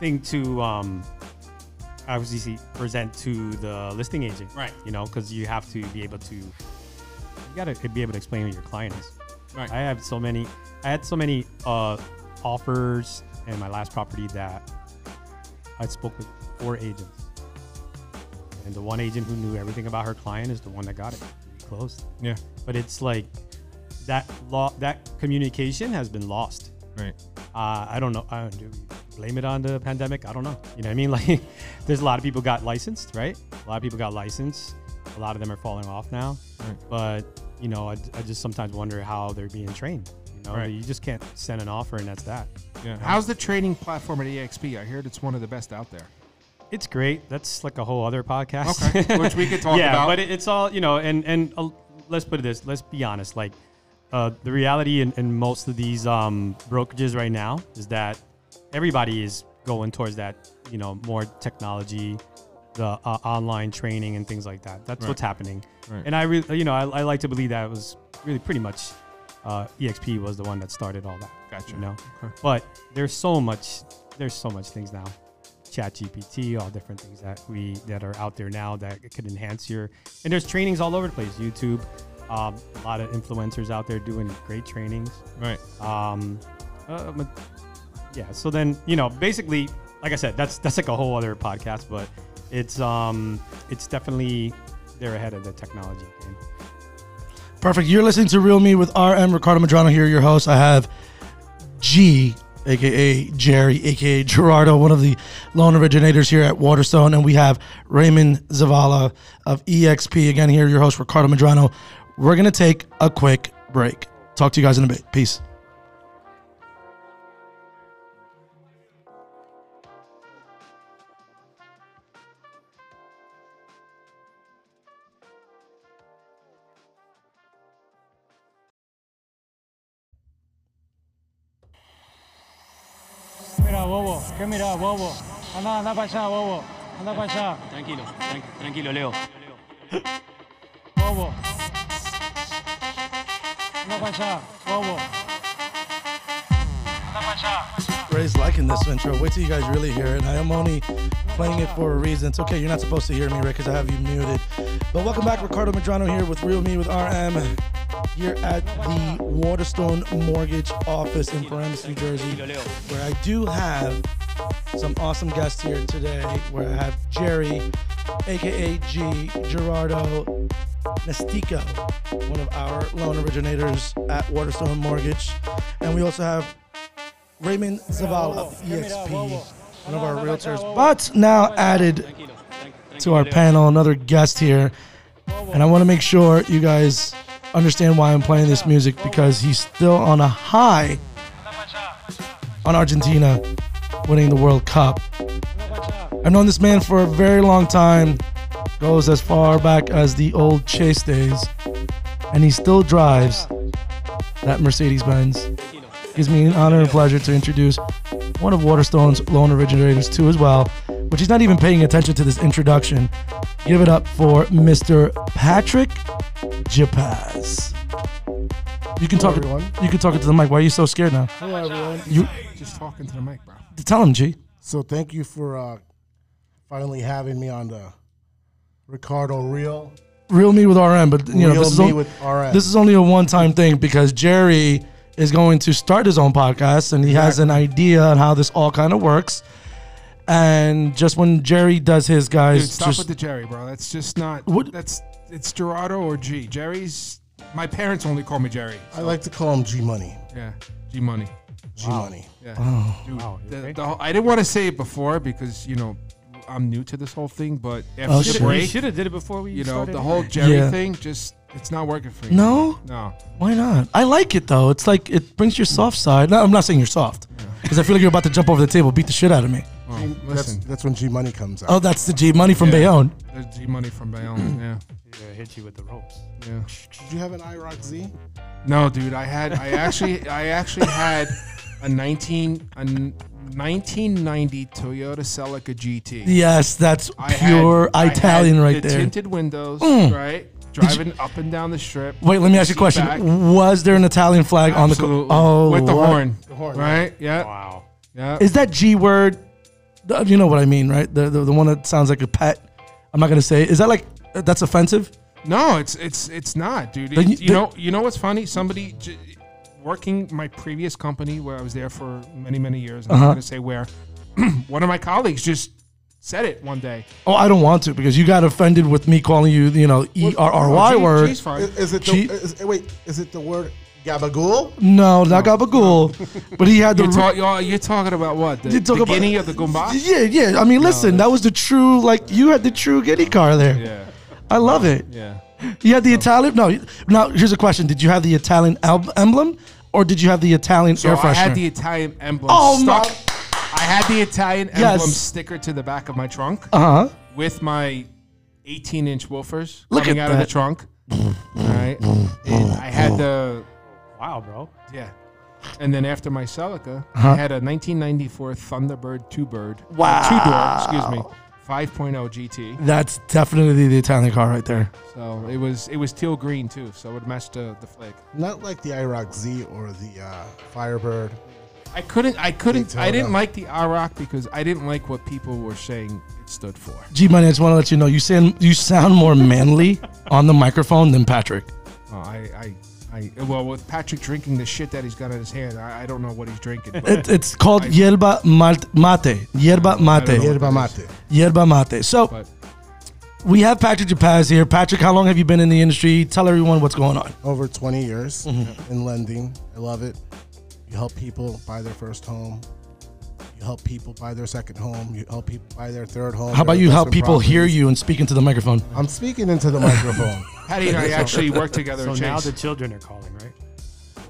thing to um obviously present to the listing agent. Right. You know, because you have to be able to you gotta be able to explain who your client is. Right. I have so many I had so many uh offers in my last property that I spoke with four agents. And the one agent who knew everything about her client is the one that got it. We closed. Yeah. But it's like that law that communication has been lost. Right. Uh, I don't know. I don't, do we blame it on the pandemic? I don't know. You know what I mean? Like, there's a lot of people got licensed, right? A lot of people got licensed. A lot of them are falling off now. Right. But you know, I, I just sometimes wonder how they're being trained. You know, Right. you just can't send an offer and that's that. Yeah. How's the trading platform at EXP? I heard it's one of the best out there. It's great. That's like a whole other podcast. Okay, which we could talk yeah, about. but it, it's all you know. And and uh, let's put it this. Let's be honest. Like uh, the reality in, in most of these um, brokerages right now is that everybody is going towards that. You know, more technology, the uh, online training and things like that. That's Right. what's happening. Right. And I really, you know, I, I like to believe that it was really pretty much uh, EXP was the one that started all that. Gotcha. You know, Okay. but there's so much, there's so much things now. Chat GPT, all different things that we that are out there now that could enhance your. And there's trainings all over the place. YouTube, um, a lot of influencers out there doing great trainings. Right. Um, uh, yeah. So then you know, basically, like I said, that's that's like a whole other podcast, but it's um it's definitely they're ahead of the technology game. Perfect. You're listening to Real Me with RM Ricardo Medrano here, your host. I have G, aka Jerry, aka Gerardo, one of the loan originators here at Waterstone, and we have Raymond Zavala of EXP again here, your host Ricardo Medrano. We're gonna take a quick break. Talk to you guys in a bit. Peace. Bobo, ¿qué mira, bobo? Anda, anda para allá, bobo. Anda para allá, Tranquilo, tran- tranquilo, Leo. bobo. Anda para allá, bobo. Anda para allá. Ray's liking this intro. Wait till you guys really hear it. I am only playing it for a reason. It's okay. You're not supposed to hear me, Ray, because I have you muted. But welcome back, Ricardo Medrano here with Real Me with RM here at the Waterstone Mortgage Office in Paramus, New Jersey, where I do have some awesome guests here today. We have Jerry, aka G, Gerardo Nestico, one of our loan originators at Waterstone Mortgage, and we also have Raymond Zavala of EXP, one of our realtors, but now added to our panel, another guest here. And I want to make sure you guys understand why I'm playing this music because he's still on a high on Argentina winning the World Cup. I've known this man for a very long time, goes as far back as the old Chase days, and he still drives that Mercedes Benz gives me an honor and pleasure to introduce one of Waterstone's loan originators too as well, which he's not even paying attention to this introduction. Give it up for Mr. Patrick Japaz. You can talk. everyone. You can talk into the mic. Why are you so scared now? Hello, everyone. You Just talking to the mic, bro. Tell him, G. So thank you for uh, finally having me on the Ricardo Real. Real me with RM, but you know Reel this is, me on- with RM. this is only a one-time thing because Jerry is going to start his own podcast and he has an idea on how this all kind of works. And just when Jerry does his, guys, Dude, stop just with the Jerry, bro. That's just not. What- That's it's Gerardo or G. Jerry's. My parents only call me Jerry. I like to call him G Money. Yeah, G Money. G Money. Yeah. Oh. Dude, Wow, you the, okay? the whole- I didn't want to say it before because you know I'm new to this whole thing, but after Oh, the shit. We break, should have did it before we you know, started. the whole Jerry Yeah. thing just it's not working for you. no. No. Why not? I like it though. It's like it brings your soft side. No, I'm not saying you're soft because I feel like you're about to jump over the table, beat the shit out of me. Oh, well, That's, listen, that's when G Money comes out. Oh, that's the G money from Yeah. Bayonne. there's G Money from Bayonne. yeah. Yeah, uh, hit you with the ropes. Yeah. Did you have an IROC Z? No, dude, I had I actually I actually had a 19 a n- 1990 Toyota Celica GT. Yes, that's I pure had, I Italian had right the there. Mm. tinted windows, right? Driving up and down the strip. Wait, let me ask you a question. back. Was there an Italian flag on the Absolutely. co- Oh, with the what? horn, horn, right? Yeah, Wow. yeah. Is that G word? You know what I mean, right? The, the the one that sounds like a pet. I'm not gonna say. Is that like that's offensive? No, it's it's it's not, dude. It- you- you know, you know what's funny? Somebody j- working my previous company where I was there for many many years. I'm Uh-huh. not gonna say where. one of my colleagues just said it one day. Oh, I don't want to because you got offended with me calling you, you know, E R R Y Oh, word. G's fine. Is, is it the, G- is, wait, is it the word gabagool? No, not gabagool. But he had the. You're, ta- you're, you're talking about what? The You talk about- beginning of the Goomba? yeah, yeah. I mean, listen, that was the true. Like you had the true giddy car there. Yeah, I love it. yeah. You had the Italian. No, now here's a question: Did you have the Italian al- emblem, or did you have the Italian So air I had the Italian emblem Oh, my- stuck. I had the Italian Yes. emblem sticker to the back of my trunk uh huh. with my 18 inch woofers Look coming at out of the trunk. All right. And I had the Wow, bro. yeah. And then after my Celica, Uh-huh. I had a 1994 Thunderbird two bird, Wow. two door, excuse me, 5.0 GT. That's definitely the Italian car right there. So it was it was teal green too, so it would match the the flake. Not like the IROC Z or the uh, Firebird. I couldn't I couldn't I didn't like the IROC because I didn't like what people were saying it stood for. G Money, I just want to let you know you sound you sound more manly on the microphone than Patrick. Oh, I, I I well with Patrick drinking the shit that he's got in his hand, I, I don't know what he's drinking. but- It, it's called yerba malt- mate. Yerba I don't know. mate. Yerba mate. Yerba mate. So but we have Patrick Japaz here. Patrick, how long have you been in the industry? Tell everyone what's going on. Over 20 years Mm-hmm. in lending. I love it. You help people buy their first home. You help people buy their second home. You help people buy their third home. How about you help investment people hear you and speak into the microphone? I'm speaking into the microphone. Patty and I actually work together. So now the children are calling, right?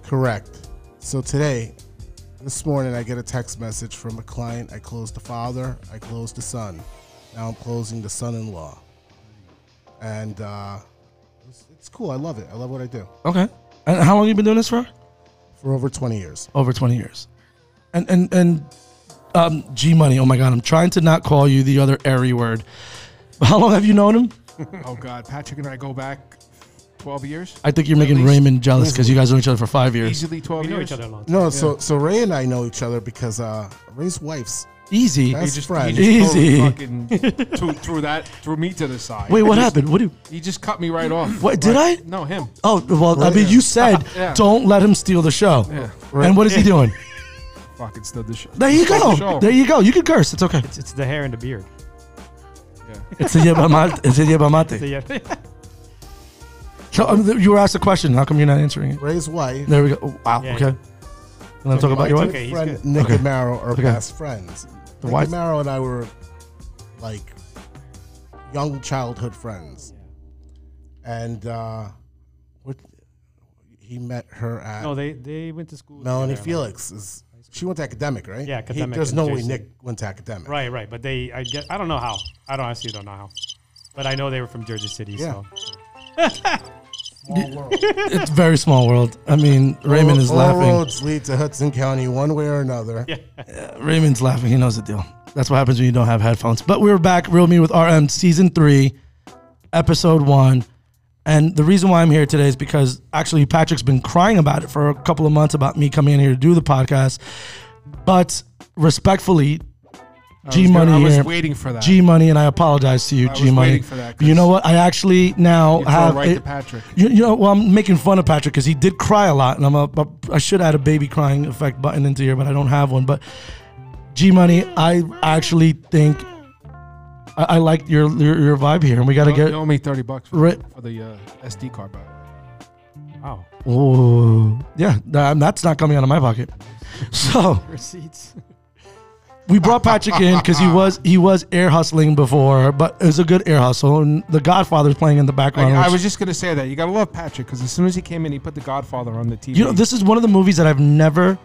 Correct. So today, this morning, I get a text message from a client. I closed the father. I closed the son. Now I'm closing the son-in-law. And uh, it's, it's cool. I love it. I love what I do. Okay. And how long you been doing this for? For over 20 years. Over 20 years. And and and um, G Money. Oh my God, I'm trying to not call you the other airy word. How long have you known him? oh God, Patrick and I go back twelve years. I think you're making least- Raymond jealous because you guys know each other for five years. Easily twelve We know years. each other a long time. No, so so Ray and I know each other because uh, Ray's wife's Easy. That's- He just, friend. he just Easy. totally fucking threw, threw that threw me to the side. Wait, what just- happened? What do? You, He just cut me right off. What, did Right- I? No, him. oh, well, I mean, you said Yeah. don't let him steal the show. Yeah. And what is he doing? Fucking stood the show. There you Stole the go. There you go. You can curse. It's okay. It's, it's the hair and the beard. Yeah. It's a yerba mate. It's a yerba mate. Yeah. So, um, you were asked a question. How come you're not answering it? Ray's wife. There we go. Oh, wow. Yeah, okay. yeah. You want to talk about your wife? Okay, friend good. Nick Okay. and Maro are Okay. best friends. The Nick wife- and Maro and I were like young childhood friends. And uh, what he met her at No, they they went to school. Melanie together. Felix. Is she went to academic, right? Yeah, He- academic there's no way Jason. Nick went to academic. Right, right. But they, I guess, I don't know how. I don't honestly don't know how. But I know they were from Jersey City. Yeah. So Small world. It's very small world. I mean, Raymond is all, laughing. All roads lead to Hudson County, one way or another. yeah. Raymond's laughing. He knows the deal. That's what happens when you don't have headphones. But we're back, Real Me with RM, season three, episode one. And the reason why I'm here today is because actually Patrick's been crying about it for a couple of months about me coming in here to do the podcast. But respectfully, G Money I was here. waiting for that. G Money, and I apologize to you, G Money. for that, You know what? I actually now have right to Patrick. you, you know, well, I'm making fun of Patrick because he did cry a lot, and I'm a, I should add a baby crying effect button into here, but I don't have one. But G Money, I actually think I, I like your, your your vibe here, and we got to You get. owe me thirty bucks for, Right. for the uh, SD card. By. Wow. Oh, yeah, that- that's not coming out of my pocket. So Receipts. we brought Patrick in because he was he was air hustling before, but it was a good air hustle, and The Godfather's playing in the background. I, I which- was just gonna say that you gotta love Patrick because as soon as he came in, he put The Godfather on the TV. you know, this is one of the movies that I've never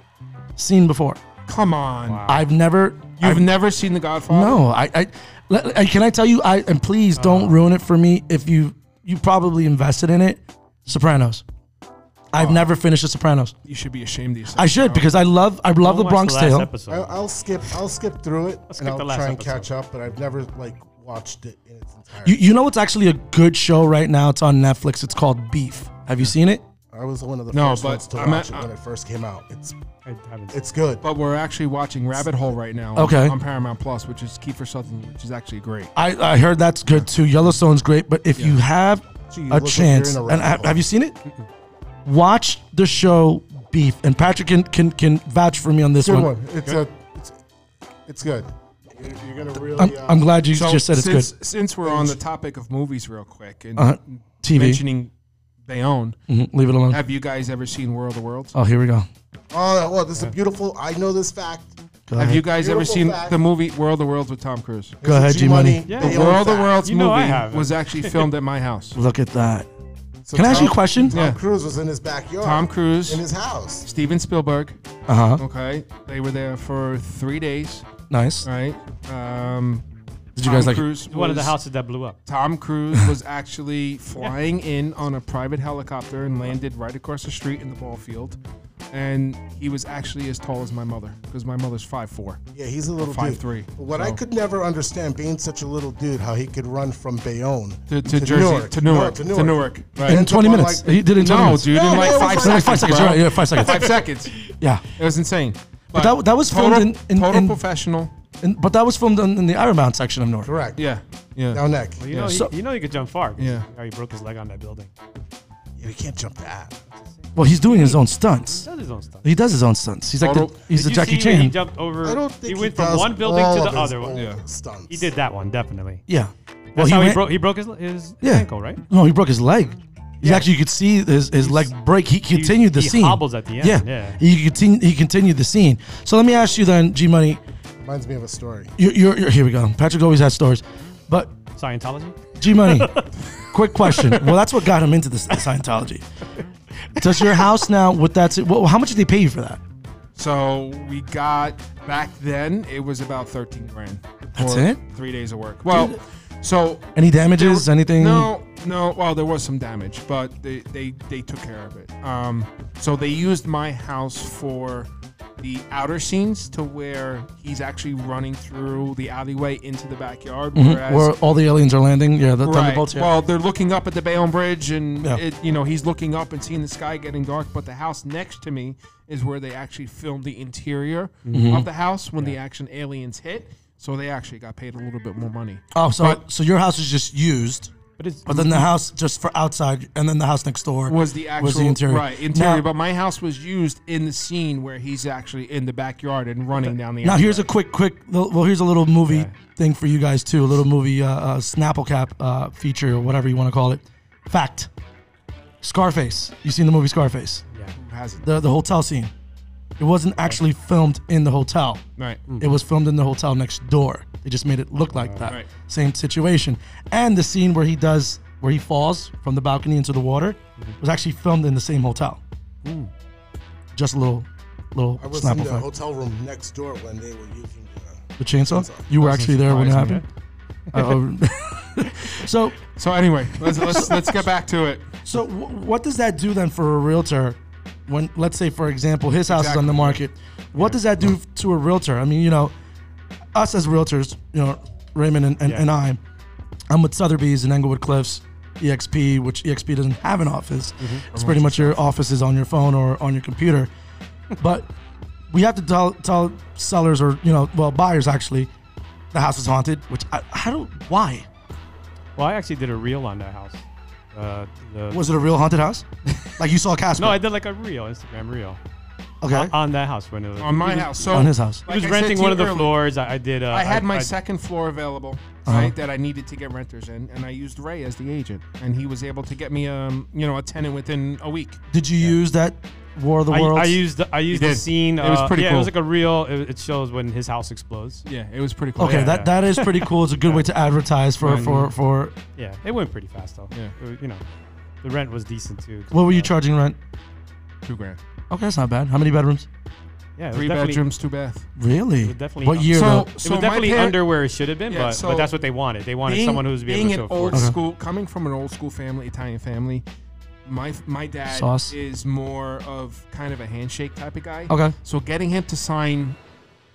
seen before. Come on, Wow. I've never you've I've never seen The Godfather? No, I, I, let- I- can I tell you? I and please Uh. don't ruin it for me. If you you probably invested in it, Sopranos. I've Oh. never finished The Sopranos. You should be ashamed of yourself. I should bro. because I love I love the Bronx the Tale. Episode. I, I'll skip. I'll skip through it skip and I'll the last try and episode. catch up. But I've never like watched it in its entirety. You you know what's actually a good show right now? It's on Netflix. It's called Beef. Have you seen it? I was one of the No, first but ones to I'm watch at- it when it first came out. It's I haven't. it's good. But we're actually watching Rabbit Hole right now. Okay. On Paramount Plus, which is Kiefer Sutherland, which is actually great. I, I heard that's good too. Yellowstone's great, but if you have Gee, you a look like chance, a and rabbit ha- hole. have you seen it? Watch the show Beef, and Patrick can can, can vouch for me on this Good one. one. It's a. It's, it's good. You're, you're gonna really. I'm, uh, I'm glad you So just said it's since, good. Since we're on the topic of movies, real quick, and Uh-huh. TV. mentioning Bayonne, Mhm, Leave it alone. have you guys ever seen World of Worlds? Oh, here we go. Oh, well, this is a beautiful. I know this fact. Go Have ahead. you guys ever seen fact. the movie World of Worlds with Tom Cruise? Go ahead, G Money. Yeah. The Hey, World of fact. Worlds You know I movie haven't. was actually filmed at my house. Look at that. So Can I ask you a Tom- question? Tom Yeah. Cruise was in his backyard. Tom Cruise, in his house. Steven Spielberg. Uh huh. Okay, they were there for three days. Nice. Right. Um, Did you Tom guys like? Cruise One of the houses that blew up. Tom Cruise was actually flying in on a private helicopter and landed right across the street in the ball field. and he was actually as tall as my mother because my mother's five four. Yeah, he's a little Five dude. three, But what I so- could never understand, being such a little dude, how he could run from Bayonne To, to, Jersey, to Newark, No, to Newark. Right. In Ends 20 minutes. like- he did it in 20 no, minutes. dude, in like five seconds. five seconds, bro. right? Yeah, five seconds. Five seconds. Yeah. It was insane. But that, that was filmed total, in, in, total in- professional. in- but that was filmed in, in the Ironbound section of North. Correct. Yeah, yeah. Down neck. Well, you know, Yeah. he, So- you know, he could jump far. Yeah. How he broke his leg on that building. Yeah, you can't jump that. Well, he's doing his own stunts. He does his own stuff. He does his own stunts. He's like the, Total- he's Did the you Jackie see when He Chan. jumped over. I don't think he went does from one building to the other one. Yeah. Stunts. He did that one definitely. Yeah. That's Well, he how he broke. He broke his his Yeah. ankle, right? No, he broke his leg. He Yeah. actually, you could see his, his leg break. He continued the he scene. hobbles at the end, Yeah, yeah. He continued. He continued the scene. So let me ask you then, G Money. Reminds me of a story. You're, you're, you're here. We go. Patrick always has stories, but Scientology. G Money. quick question. Well, that's what got him into this Scientology. Does your house now with that? Well, how much did they pay you for that? So we got back then. It was about thirteen grand. That's it? Three days of work. Well, so Any damages? Anything? No, no. Well, there was some damage, but they they, they took care of it. Um, so they used my house for the outer scenes to where he's actually running through the alleyway into the backyard. Mhm. Whereas Where all the aliens are landing? Yeah, the Right. thunderbolts. Yeah. Well, they're looking up at the Bayonne Bridge, and Yeah. it, you know he's looking up and seeing the sky getting dark. But the house next to me is where they actually filmed the interior Mm-hmm. of the house when the action aliens hit. So they actually got paid a little bit more money. oh, so but- so your house is just used, But but then the house just for outside, and then the house next door Was the actual was the interior. right interior? Now- but my house was used in the scene where he's actually in the backyard and running down the. Now here's a quick, quick. Well, here's a little movie thing for you guys too. A little movie uh, uh, Snapple Cap uh, feature or whatever you want to call it. Fact: Scarface. You seen the movie Scarface? yeah. Who hasn't? The the hotel scene. It wasn't actually filmed in the hotel. Right. It was filmed in the hotel next door. They just made it look like that. Right. Same situation. And the scene where he does where he falls from the balcony into the water was actually filmed in the same hotel. Just a little little I was Snapple in the fact. hotel room next door when they were using the. The chainsaw? Chainsaw. You were actually there when it happened. Uh, so, So anyway, let's let's let's get back to it. so w- what does that do then for a realtor? When let's say, for example, his house is on the market, what does that do to a realtor? I mean, you know, us as realtors, you know, Raymond and, and, Yeah. and I, I'm with Sotheby's and Englewood Cliffs, EXP, which EXP doesn't have an office. Mm-hmm. It's pretty much your office is on your phone or on your computer. but we have to tell tell sellers or you know, well, buyers actually, the house is haunted. Which I, I don't why. Well, I actually did a reel on that house. Uh, the, Was it a real haunted house? like you saw a Casper? no, I did like a reel, Instagram reel okay. on, on that house when it was On my was- house, so on his house. He was like I said renting to one you of the earlier, floors. I, I did. Uh, I had my second floor available, Uh-huh. right? That I needed to get renters in, and I used Ray as the agent, and he was able to get me, um, you know, a tenant within a week. Did you use that War of the I, Worlds? I used the, I used the did. scene. It was uh, pretty yeah, cool. It was like a real. It, it shows when his house explodes. Yeah, it was pretty cool. okay, yeah, that yeah. that is pretty cool. It's a good way to advertise for Right. for for. Yeah, it went pretty fast though. Yeah. It was- you know, the rent was decent too. 'cause, What were you uh, charging rent? two grand, Okay, that's not bad. How many bedrooms? Yeah, it was three definitely- bedrooms, two bath. Really? It was definitely What up. year So, though? It so was definitely parent- under where it should have been, Yeah, but, so but that's what they wanted. They wanted being, someone who was being able to an old afford. it. school, coming from an old school family, Italian family. My my dad Sauce. is more of kind of a handshake type of guy. Okay. So getting him to sign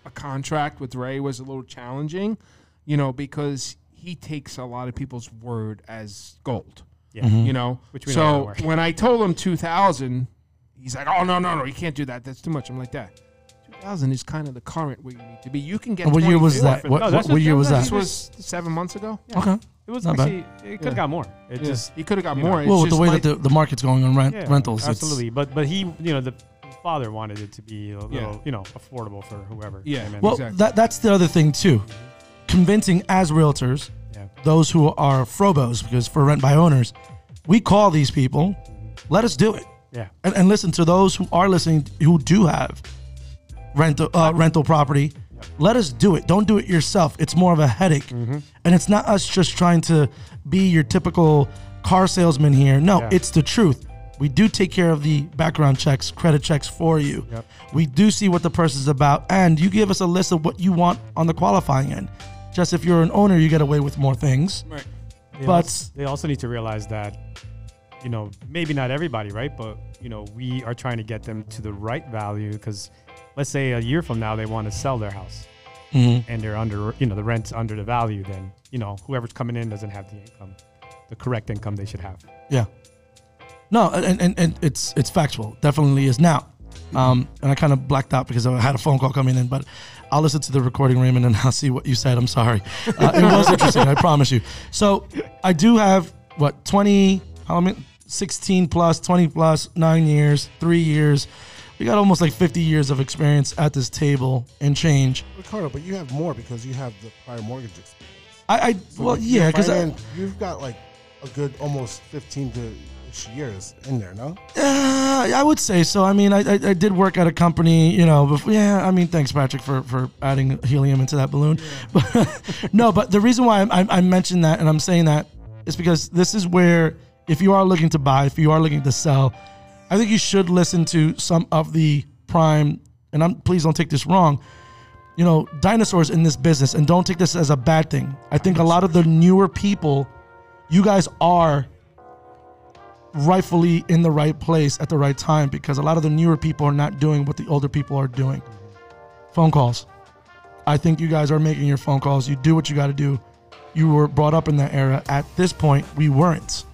a contract with Ray was a little challenging, you know, because he takes a lot of people's word as gold. Yeah. Mm-hmm. You know. Which we know don't so work. when I told him 2000, he's like, "Oh no, no, no, you can't do that. That's too much." I'm like, "That 2000 is kind of the current where you need to be. You can get." What year was that? What, No, what, that's what year was that This was seven months ago. Okay. It was Not bad. actually it could have got more. It Yeah. just he could have got you know. more. It's Well, with the way my- that the, the market's going on rent yeah, rentals, absolutely. But but he you know the father wanted it to be a little Yeah. you know affordable for whoever. Yeah. came in. Well, Exactly. that that's the other thing too. Mm-hmm. Convincing as realtors, yeah. those who are frobos, because for rent by owners, we call these people. Mm-hmm. Let us do it. Yeah. and, and listen to those who are listening who do have rental uh, rental property. Let us do it. Don't do it yourself. It's more of a headache, and it's not us just trying to be your typical car salesman here. No, Yeah. it's the truth. We do take care of the background checks, credit checks for you. Yep. We do see what the person's about, and you give us a list of what you want on the qualifying end. Just if you're an owner, you get away with more things. Right. They But- also, they also need to realize that you know, maybe not everybody, right? But you know, we are trying to get them to the right value because, let's say a year from now they want to sell their house Mm-hmm. and they're under, you know, the rent's under the value. Then you know, whoever's coming in doesn't have the income, the correct income they should have. Yeah. No, and, and, and it's it's factual. Definitely is now. Um, and I kind of blacked out because I had a phone call coming in, but I'll listen to the recording, Raymond, and I'll see what you said. I'm sorry. Uh, it was interesting. I promise you. So I do have what 20, how many, 16 plus, 20 plus, nine years, three years. We got almost like 50 years of experience at this table and change. Ricardo, but you have more because you have the prior mortgage experience. I, I So well, yeah, because you've got like a good almost 15 to years in there, no? Uh, I would say so. I mean, I, I, I did work at a company, you know. Before, yeah, I mean, thanks, Patrick, for, for adding helium into that balloon. But no, but the reason why I, I, I mentioned that and I'm saying that is because this is where, if you are looking to buy, if you are looking to sell, I think you should listen to some of the prime. And I'm please don't take this wrong. You know, dinosaurs in this business, and don't take this as a bad thing. I think a lot of the newer people, you guys are rightfully in the right place at the right time because a lot of the newer people are not doing what the older people are doing. Phone calls. I think you guys are making your phone calls. You do what you got to do. You were brought up in that era. At this point, we weren't.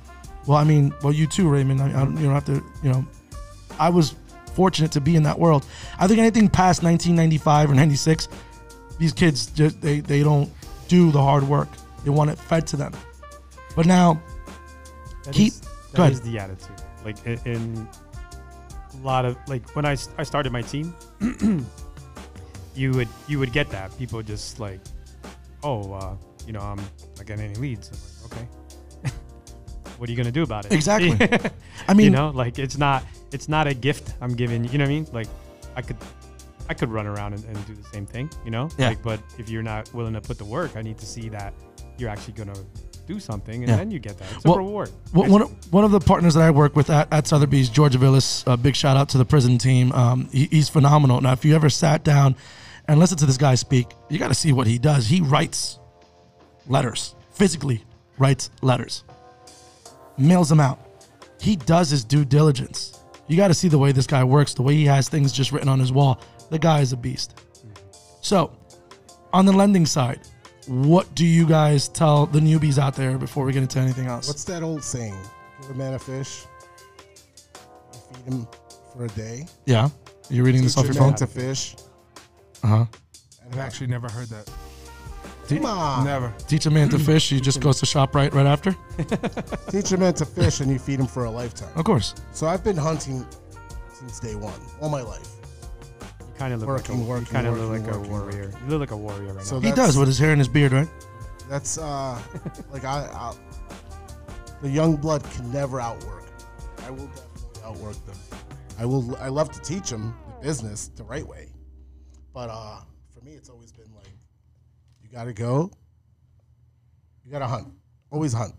Well, I mean, well, you too, Raymond. I, I don't, you don't have to, you know, I was fortunate to be in that world. I think anything past 1995 or 96, these kids just they they don't do the hard work. They want it fed to them. But now, That Keep- is- that is the attitude. Like in, in a lot of like when I, I started my team, you would you would get that people just like, oh, uh, you know, I'm not getting any leads. I'm like, okay, what are you gonna do about it? Exactly. I mean, you know, like it's not it's not a gift I'm giving. You know what I mean? Like I could I could run around and, and do the same thing. You know, Yeah. like but if you're not willing to put the work, I need to see that you're actually gonna do something, and Yeah. then you get that. It's Well, a reward. One, one, of, one of the partners that I work with at, at Sotheby's, George Villas, a big shout out to the prison team. Um, he, he's phenomenal. Now, if you ever sat down and listened to this guy speak, you got to see what he does. He writes letters, physically writes letters, mails them out. He does his due diligence. You got to see the way this guy works, the way he has things just written on his wall. The guy is a beast. So, on the lending side, what do you guys tell the newbies out there before we get into anything else? What's that old saying? Give a man a fish, you feed him for a day. Yeah. You're reading this off Teach your phone? man to fish. Uh huh. I've actually never heard that. Come on. Never. Teach a man to fish. He just goes to shop right right after. Teach a man to fish and you feed him for a lifetime. Of course. So I've been hunting since day one, all my life. You kind of look Working, like a, working, you kind of look working, like working, a warrior. You look like a warrior right So now. He that's- does with his hair and his beard, right? That's uh, like I, I, the young blood can never outwork. I will definitely outwork them. I will. I love to teach them the business the right way, but uh, for me, it's always been like, you got to go. You got to hunt. Always hunt.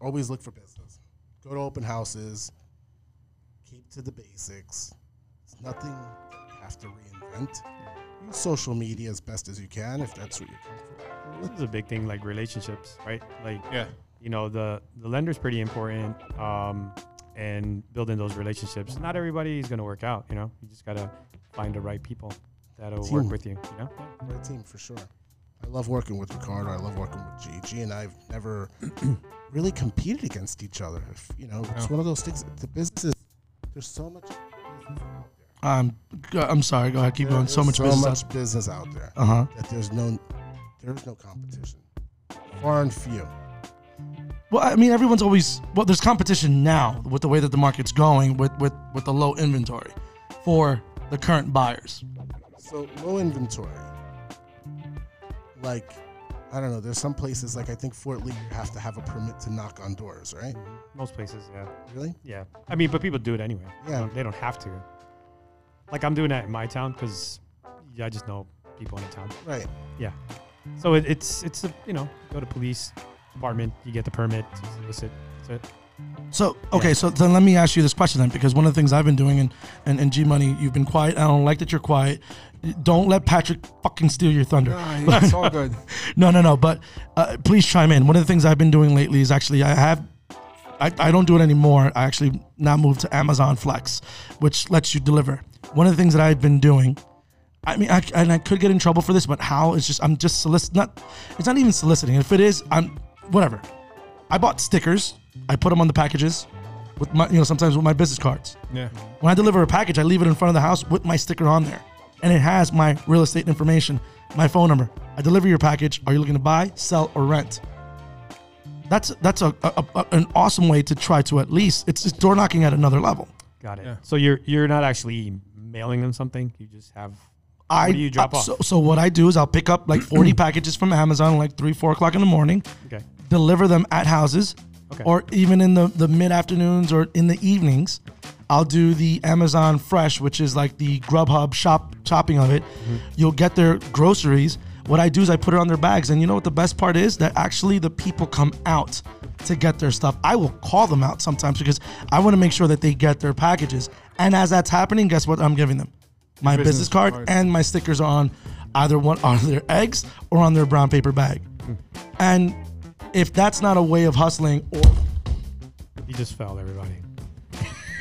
Always look for business. Go to open houses. Keep to the basics. It's nothing that you have to reinvent. Use social media as best as you can if that's what you're comfortable with. This is a big thing, like relationships, right? Like, Yeah. you know, the the lender's pretty important, um, and building those relationships. Not everybody is gonna work out. You know, you just gotta find the right people that'll Team. work with you. You know, Right team for sure. I love working with Ricardo. I love working with Gigi, and I've never really competed against each other. If, you know, it's No. one of those things. The business is there's so much out there. I'm I'm sorry. Go ahead. Keep going. So much so business. much business out there Uh huh. that there's no there's no competition. Far and few. Well, I mean, everyone's always well. There's competition now with the way that the market's going, with with with the low inventory for the current buyers. So low inventory. Like, I don't know. There's some places like I think Fort Lee you have to have a permit to knock on doors, right? most places, yeah, Really? yeah. I mean, but people do it anyway. They Yeah. don't- they don't have to. Like I'm doing that in my town because yeah, I just know people in the town. Right. Yeah. So it, it's it's a you know go to police department, you get the permit, solicit. That's it. So okay, so then let me ask you this question then, because one of the things I've been doing, and and, and G Money, you've been quiet. I don't like that you're quiet. Don't let Patrick fucking steal your thunder. Ah, it's all good. No, no, no. But uh, please chime in. One of the things I've been doing lately is actually I have I, I don't do it anymore. I actually now moved to Amazon Flex, which lets you deliver. One of the things that I've been doing, I mean, I, and I could get in trouble for this, but how is just I'm just solicit not. It's not even soliciting. If it is, I'm whatever. I bought stickers. I put them on the packages with my, you know, sometimes with my business cards. Yeah. When I deliver a package, I leave it in front of the house with my sticker on there. And it has my real estate information, my phone number. I deliver your package. Are you looking to buy, sell, or rent? That's that's a, a, a- an awesome way to try to at least it's, it's door knocking at another level. Got it. Yeah. So you're you're not actually mailing them something. You just have. I What do you drop uh, off? So, so what I do is I'll pick up like 40 packages from Amazon like three, four o'clock in the morning, Okay. deliver them at houses, Okay. or even in the, the mid afternoons or in the evenings. I'll do the Amazon Fresh, which is like the Grubhub shop shopping of it. Mm-hmm. You'll get their groceries. What I do is I put it on their bags, and you know what the best part is? That actually the people come out to get their stuff. I will call them out sometimes because I want to make sure that they get their packages. And as that's happening, guess what I'm giving them? My business business card card. and my stickers are on either one on their eggs or on their brown paper bag. And if that's not a way of hustling or You just fell, everybody.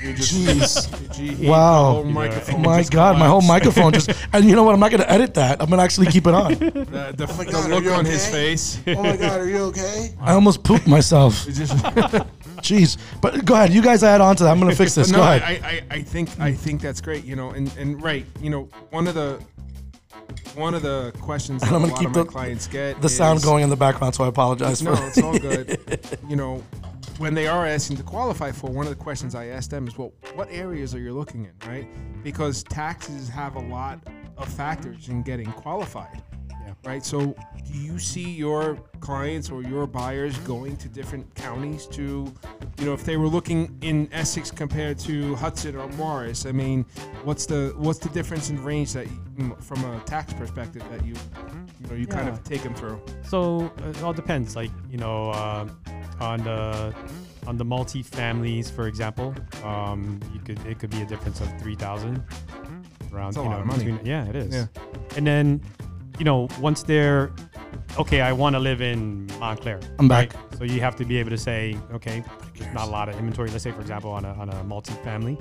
You just, Jeez. Gee, he- Wow. the whole microphone my just God, my whole collapsed. microphone just and you know what? I'm not gonna edit that. I'm gonna actually keep it on. The, the, my the God, are look you on his okay? face. Oh my God, are you okay? I almost pooped myself. It just, Jeez. But go ahead. You guys add on to that. I'm gonna fix this. no, Go I, ahead. I, I- I think I think that's great. You know, and, and right, you know, one of the one of the questions that I'm a gonna lot keep of my the- clients get the sound going in the background, so I apologize No, for it's all good. you know, when they are asking to qualify for, one of the questions I ask them is, well, what areas are you looking in, right? Because taxes have a lot of factors in getting qualified. Yeah. Right. So, do you see your clients or your buyers going to different counties to, you know, if they were looking in Essex compared to Hudson or Morris? I mean, what's the what's the difference in range that, you, from a tax perspective, that you, you know, you kind of take them through? So it all depends. Like you know, uh, on the on the multi-families, for example, um, you could it could be a difference of three thousand around. That's a you lot know, of money. between- yeah, it is. Yeah. And then, you know, once they're okay, I want to live in Montclair. I'm back. So you have to be able to say, okay, there's not a lot of inventory. Let's say, for example, on a on a multi-family,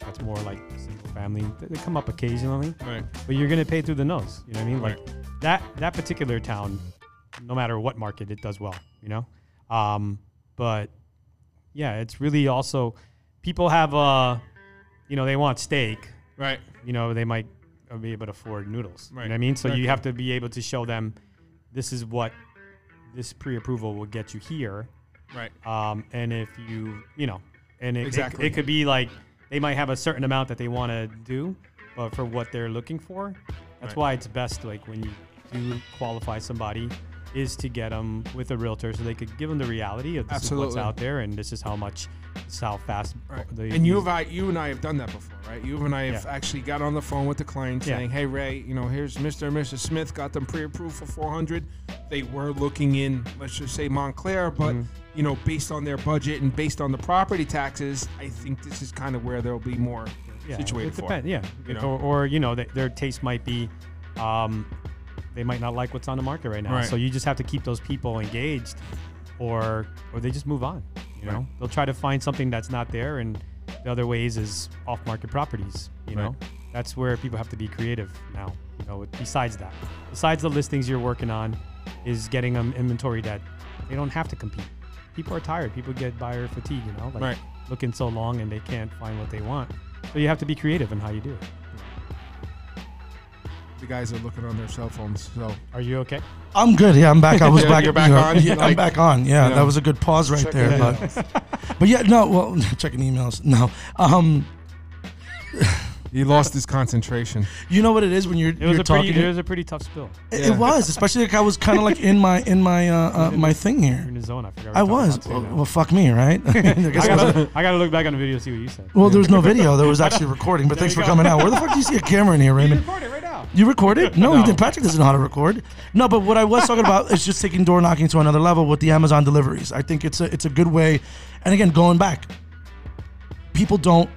that's more like single family. They, they come up occasionally Right. but you're gonna pay through the nose. You know what I mean? Like that that particular town, no matter what market, it does well. You know, um, but yeah, it's really also people have uh, you know, they want steak. Right. You know, they might be able to afford noodles. You Right. know what I mean? So Exactly. you have to be able to show them this is what this pre-approval will get you here. Right. Um, and if you, you know, and it, it- it, could be like they might have a certain amount that they want to do, but for what they're looking for, that's Right. why it's best like when you do qualify somebody is to get them with a realtor so they could give them the reality of this is what's out there and this is how much, this how fast. Right. and you, have, I, you and I have done that before, right? You and I have Yeah. actually got on the phone with the client Yeah. saying, "Hey Ray, you know, here's Mr. and Mrs. Smith got them pre-approved for 400. They were looking in, let's just say Montclair, but Mm-hmm. you know, based on their budget and based on the property taxes, I think this is kind of where there'll be more yeah, situated it for. Yeah, you know? or, or you know, th- their taste might be, um, they might not like what's on the market right now. Right. So you just have to keep those people engaged, or or they just move on. You know, they'll try to find something that's not there, and the other ways is off-market properties. You Right. know, that's where people have to be creative now. You know, besides that, besides the listings you're working on, is getting them inventory that they don't have to compete. People are tired. People get buyer fatigue. You know, like Right. looking so long and they can't find what they want. So you have to be creative in how you do it. The guys are looking on their cell phones, so Are you okay? I'm good. Yeah, I'm back. I was Yeah, back. you're back you know, on? Yeah, I'm back on. Yeah, you know, that was a good pause right checking there. But, but yeah, no. Well, checking emails. No. Um, he lost his concentration. you know what it is when you're It was you're a talking. pretty. It was a pretty tough spill. It, Yeah. it was, especially like I was kind of like in my in my uh, uh, my thing You're here. in the zone. I forgot. I what we were was. Well, about too now. well, fuck me, right? I guess I I gotta, I gotta look back on the video to see what you said. well, there was no video. There was actually recording. But There thanks for go. coming out. Where the fuck do you see a camera in here, Raymond? Record it now. You recorded? No, No. you didn't. Patrick doesn't know how to record. No, but what I was talking about is just taking door knocking to another level with the Amazon deliveries. I think it's a it's a good way. And again, going back, people don't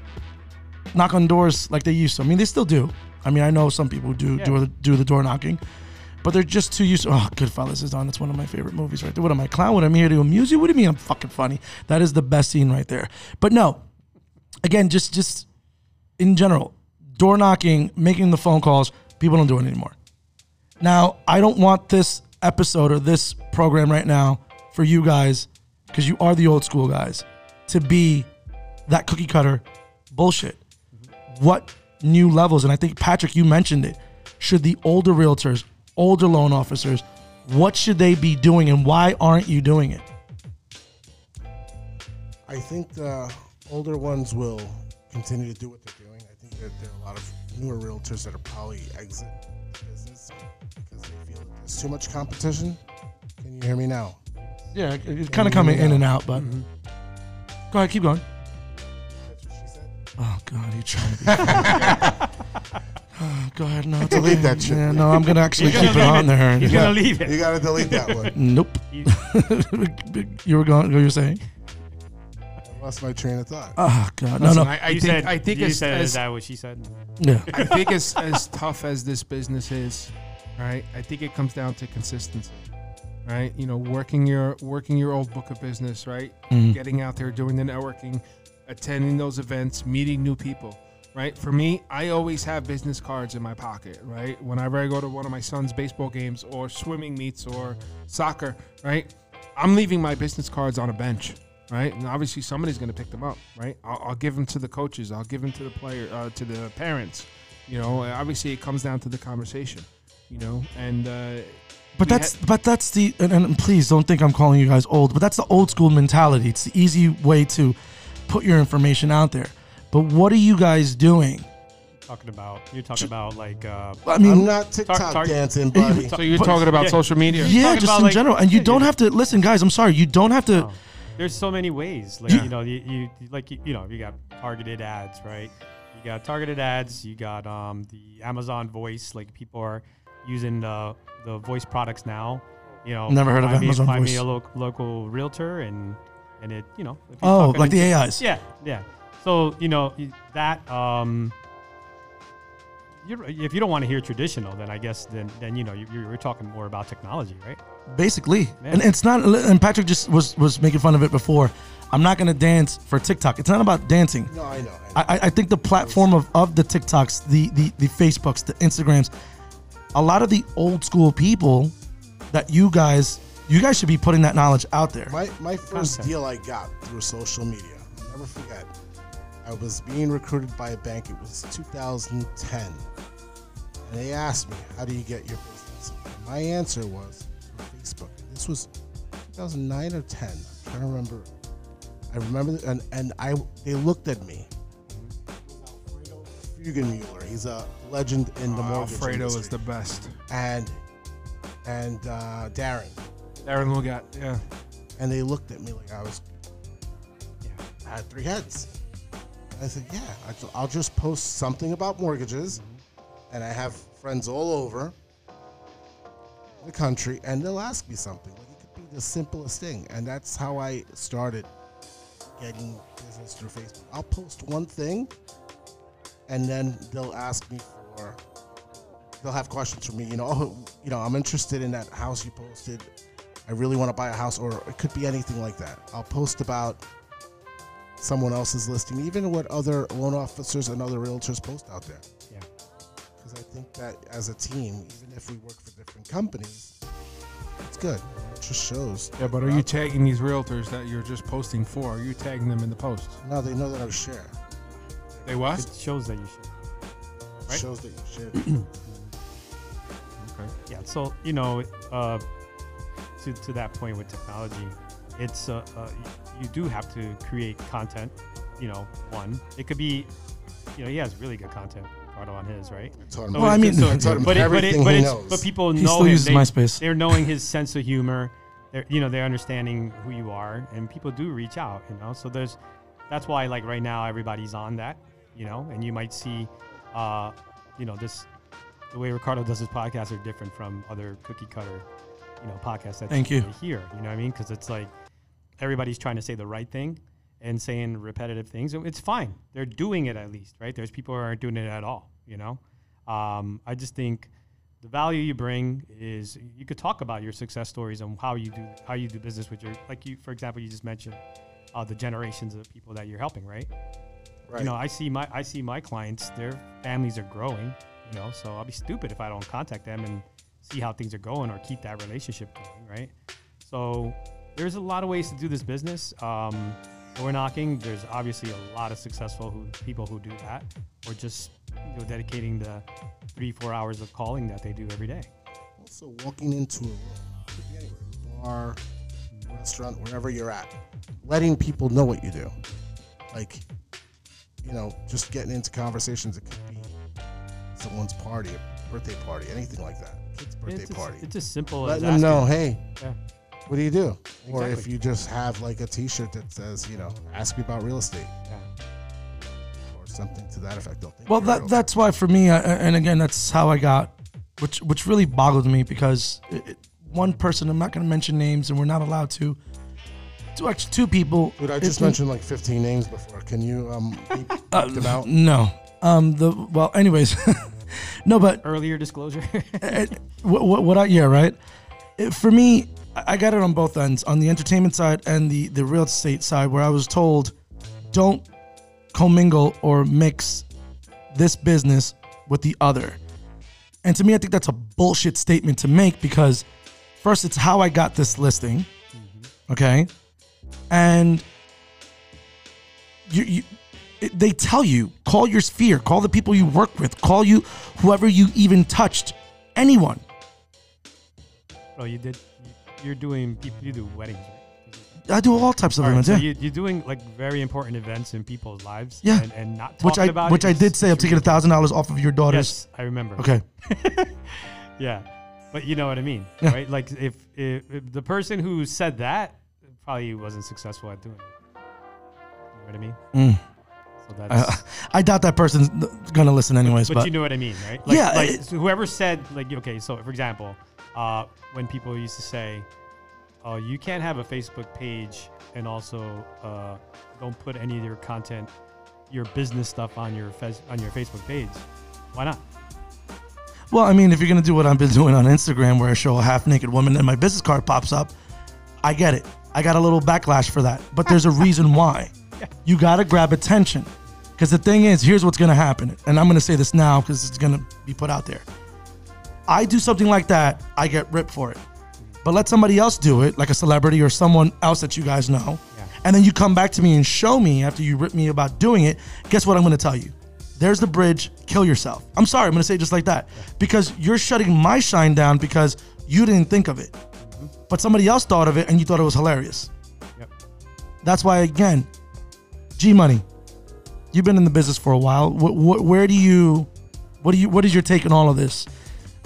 knock on doors like they used to. I mean, they still do. I mean, I know some people do do Yeah. do the door knocking, but they're just too used. To, oh, Goodfellas is on. That's one of my favorite movies right there. What am I clown? What am I'm here to amuse you? What do you mean I'm fucking funny? That is the best scene right there. But no, again, just just in general, door knocking, making the phone calls. People don't do it anymore. Now, I don't want this episode or this program right now for you guys, because you are the old school guys, to be that cookie cutter bullshit. What new levels, and I think Patrick, you mentioned it, should the older realtors, older loan officers, what should they be doing and why aren't you doing it? I think the older ones will continue to do what they're doing. I think that there are a lot of newer realtors that are probably exit the business because they feel that there's too much competition. Can you hear me now? Yeah, it's kind of coming in and out, but mm-hmm. go ahead, keep going. That's what she said. Oh God, you're trying to be? oh, go ahead, no, delete Delete that shit. Yeah, no, I'm gonna actually keep it gonna leave on there. You're gonna leave it. You got to delete that one. Nope. You- you were going. You were saying? I lost my train of thought. Oh God, no, Listen, no. I, I you think said, I think you as, said, as is that what she said? Yeah. I think as as tough as this business is, right? I think it comes down to consistency, right? You know, working your working your old book of business, right? Mhm. Getting out there, doing the networking, attending those events, meeting new people, right? For me, I always have business cards in my pocket, right? Whenever I go to one of my son's baseball games or swimming meets or soccer, right? I'm leaving my business cards on a bench, right? And obviously somebody's going to pick them up, right? I'll, I'll give them to the coaches. I'll give them to the player, uh, to the parents. You know, obviously it comes down to the conversation, you know, and uh, But we that's but that's the and, and please don't think I'm calling you guys old, but that's the old school mentality. It's the easy way to put your information out there. But what are you guys doing? Talking about you're talking about like uh, I mean, I'm not TikTok tar- dancing, buddy. so you're But- talking about yeah. social media. yeah, just about, in like- general. And you yeah, don't yeah. have to listen, guys. I'm sorry, you don't have to. Oh. There's so many ways. Like Yeah. you know, you, you like you, you know, you got targeted ads, right? You got targeted ads. You got um the Amazon Voice. Like people are using the the voice products now. You know, Never heard of find me, Amazon find Voice. me a lo- local realtor, and and it you know. if Oh, like the AIs. Yeah, yeah. So you know that um. You're, if you don't want to hear traditional, then I guess then then you know you, you're, you're talking more about technology, right? Basically, Yeah. and it's not. And Patrick just was was making fun of it before. I'm not gonna dance for TikTok. It's not about dancing. No, I know. I, I- I think the platform of, of the TikToks, the, the the Facebooks, the Instagrams, a lot of the old school people that you guys you guys should be putting that knowledge out there. My my first Content. deal I got through social media. I'll never forget. I was being recruited by a bank. It was 2010, and they asked me, "How do you get your business?" My answer was through Facebook. This was 2009 or 10. I'm trying to remember. I remember, and and I they looked at me. Alfredo Fugenmuller. He's a legend in the Oh, mortgage Alfredo industry. is the best. and and uh, Darren. Darren Lugat, yeah. and they looked at me like I was. I had three heads. I said, "Yeah, I'll just post something about mortgages, mm-hmm. and I have friends all over the country, and they'll ask me something. Like it could be the simplest thing, and that's how I started getting business through Facebook. I'll post one thing, and then they'll ask me for. They'll have questions for me. You know, oh, you know, I'm interested in that house you posted. I really want to buy a house, or it could be anything like that. I'll post about someone else's listing, even what other loan officers and other realtors post out there. Yeah. Because I think that as a team, even if we work for different companies, it's good. It just shows. Yeah, but are you tagging these realtors that you're just posting for? Are you tagging them in the post? No, they know that I share. They what? It shows that you should. It Right. shows that you share. Okay. Yeah. So you know, uh, to to that point with technology, it's uh, uh, y- you do have to create content. You know, one it could be, you know, he has really good content. Ricardo on his right. I taught him, So Well, I mean- so- I but it, but it, everything but he it's, knows. but people He know still him. uses They- MySpace. They're knowing his sense of humor. They're, you know, they're understanding who you are, and people do reach out. You know, so there's, that's why like right now everybody's on that. You know, and you might see, uh, you know, this, the way Ricardo does his podcast are different from other cookie cutter, you know, podcasts that Thank you you. may hear. You know what I mean? Because it's like everybody's trying to say the right thing and saying repetitive things. It's fine. They're doing it at least, right? There's people who aren't doing it at all. You know, um, I just think the value you bring is you could talk about your success stories and how you do how you do business with your like you for example you just mentioned uh, the generations of people that you're helping right Right. you know i see my i see my clients their families are growing you know so i'll be stupid if i don't contact them and see how things are going or keep that relationship going right so there's a lot of ways to do this business um, door knocking there's obviously a lot of successful who, people who do that or just you know, dedicating the three four hours of calling that they do every day Also, walking into a room, anywhere, bar, restaurant, wherever you're at, letting people know what you do. Like, you know, just getting into conversations. It could be someone's party, a birthday party, anything like that. Kid's birthday it's, party. it's as simple Letting as them asking. know, hey, Yeah. What do you do? Or if you just have like a T-shirt that says, you know, ask me about real estate Yeah. or something to that effect. Don't think Well, that that's why for me, I, and again, that's how I got, which which really boggled me because it, it- one person, I'm not going to mention names, and we're not allowed to. Two actually, two people. Dude, I just been- mentioned like 15 names before. Can you um beep uh, them out? No. Um. The well. Anyways, no. But earlier disclosure it, what, what, what I yeah right. It, for me, I I got it on both ends, on the entertainment side and the the real estate side, where I was told, don't commingle or mix this business with the other. And to me, I think that's a bullshit statement to make because, first, it's how I got this listing, mm-hmm. okay, and you you. it- They tell you, call your sphere, call the people you work with, call you whoever you even touched, anyone. oh you did you, you're doing people you do weddings right I do all types of All right, events, so yeah. you, you're doing like very important events in people's lives Yeah. and, and not which talking I about which I did say I'm taking a thousand dollars off of your daughter's. yes i remember Okay. yeah but you know what i mean Yeah. right like if, if, if the person who said that probably wasn't successful at doing it you know what i mean Mm. so that's I, I doubt that person's gonna listen anyways. but, But, you know what I mean, right? Like, Yeah, Like it- so whoever said, like, okay, so for example, uh, when people used to say, "Oh, you can't have a Facebook page and also uh, don't put any of your content, your business stuff on your fez- on your Facebook page," why not? well, I mean, if you're gonna do what I've been doing on Instagram, where I show a half naked woman and my business card pops up, I get it. I got a little backlash for that, but there's a reason why. You gotta grab attention, because the thing is, here's what's gonna happen, and I'm gonna say this now because it's gonna be put out there. I do something like that, I get ripped for it. But let somebody else do it, like a celebrity or someone else that you guys know. Yeah. And then you come back to me and show me after you rip me about doing it. Guess what I'm going to tell you? There's the bridge, kill yourself. I'm sorry, I'm going to say it just like that. Because you're shutting my shine down because you didn't think of it. Mm-hmm. But somebody else thought of it and you thought it was hilarious. Yep. That's why, again, G Money, you've been in the business for a while. Wh- wh- where do you, what do you, what is your take on all of this?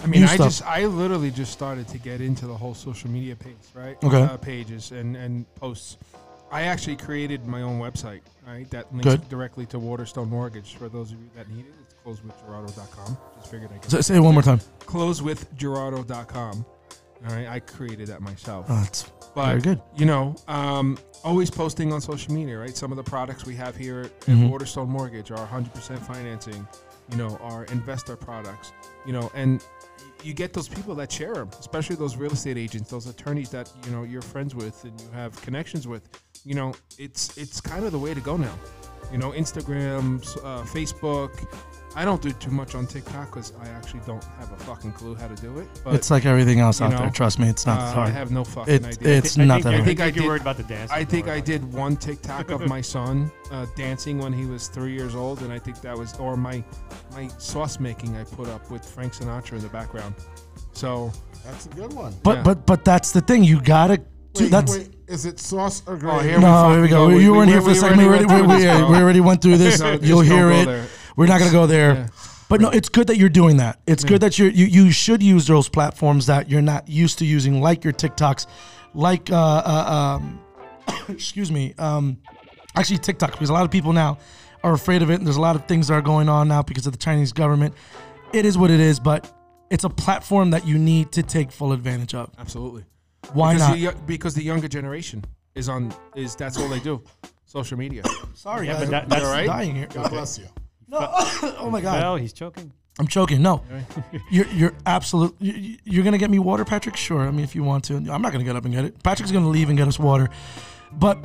I mean, I stuff. just, I literally just started to get into the whole social media page, right? Okay. Uh, pages and and posts. I actually created my own website, right? That links Good. directly to Waterstone Mortgage. For those of you that need it, it's closewithgerardo.com. Just figured I Say, could say it one more time. closewithgerardo.com. All right, I created that myself. Oh, that's But very good. you know, um, always posting on social media, right? Some of the products we have here at Mhm. Waterstone Mortgage are 100% financing. You know, our investor products. You know, and you get those people that share them, especially those real estate agents, those attorneys that you know you're friends with and you have connections with. You know, it's it's kind of the way to go now. You know, Instagram, uh, Facebook. I don't do too much on TikTok because I actually don't have a fucking clue how to do it. But it's like everything else you out there. Trust me, it's not uh, hard. I have no fucking It, idea. it's I not think, that I hard. think, I you're did- worried about the dance. I think I about did one TikTok of my son uh, dancing when he was three years old, and I think that was or my my sauce making I put up with Frank Sinatra in the background. So That's a good one. But Yeah. but but that's the thing. You gotta. do Wait, that's wait, is it sauce or Oh, gravy? here we no. Here we go. go. We- you we- weren't here we- for a second. We already, already we, went we, through this, we already went through this. No, You'll hear it. there. We're not gonna go there. Yeah. But no, it's good that you're doing that. It's good that you're, you you should use those platforms that you're not used to using, like your TikToks, like uh, uh um, excuse me, um, actually TikTok, because a lot of people now are afraid of it, and there's a lot of things that are going on now because of the Chinese government. It is what it is, but it's a platform that you need to take full advantage of. absolutely. Why because not? The, because the younger generation is on is that's all they do, social media. Sorry, Yeah, but that- that's- right? dying here. God bless you. No, oh my god. Well, he's choking. I'm choking. No, you're you're absolute. you- You're gonna get me water, Patrick. Sure. I mean, if you want to, I'm not gonna get up and get it. Patrick's gonna leave and get us water, but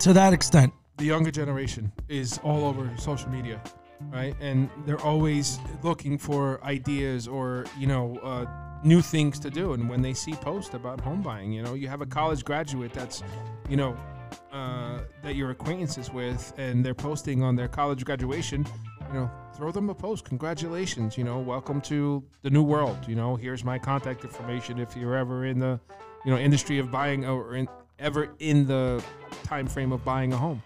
to that extent, the younger generation is all over social media, right? And they're always looking for ideas or you know uh, new things to do. And when they see posts about home buying, you know, you have a college graduate that's, you know, uh, that you're acquaintances with, and they're posting on their college graduation. You know, throw them a post. Congratulations. You know, welcome to the new world. You know, here's my contact information if you're ever in the, you know, industry of buying or in, ever in the time frame of buying a home.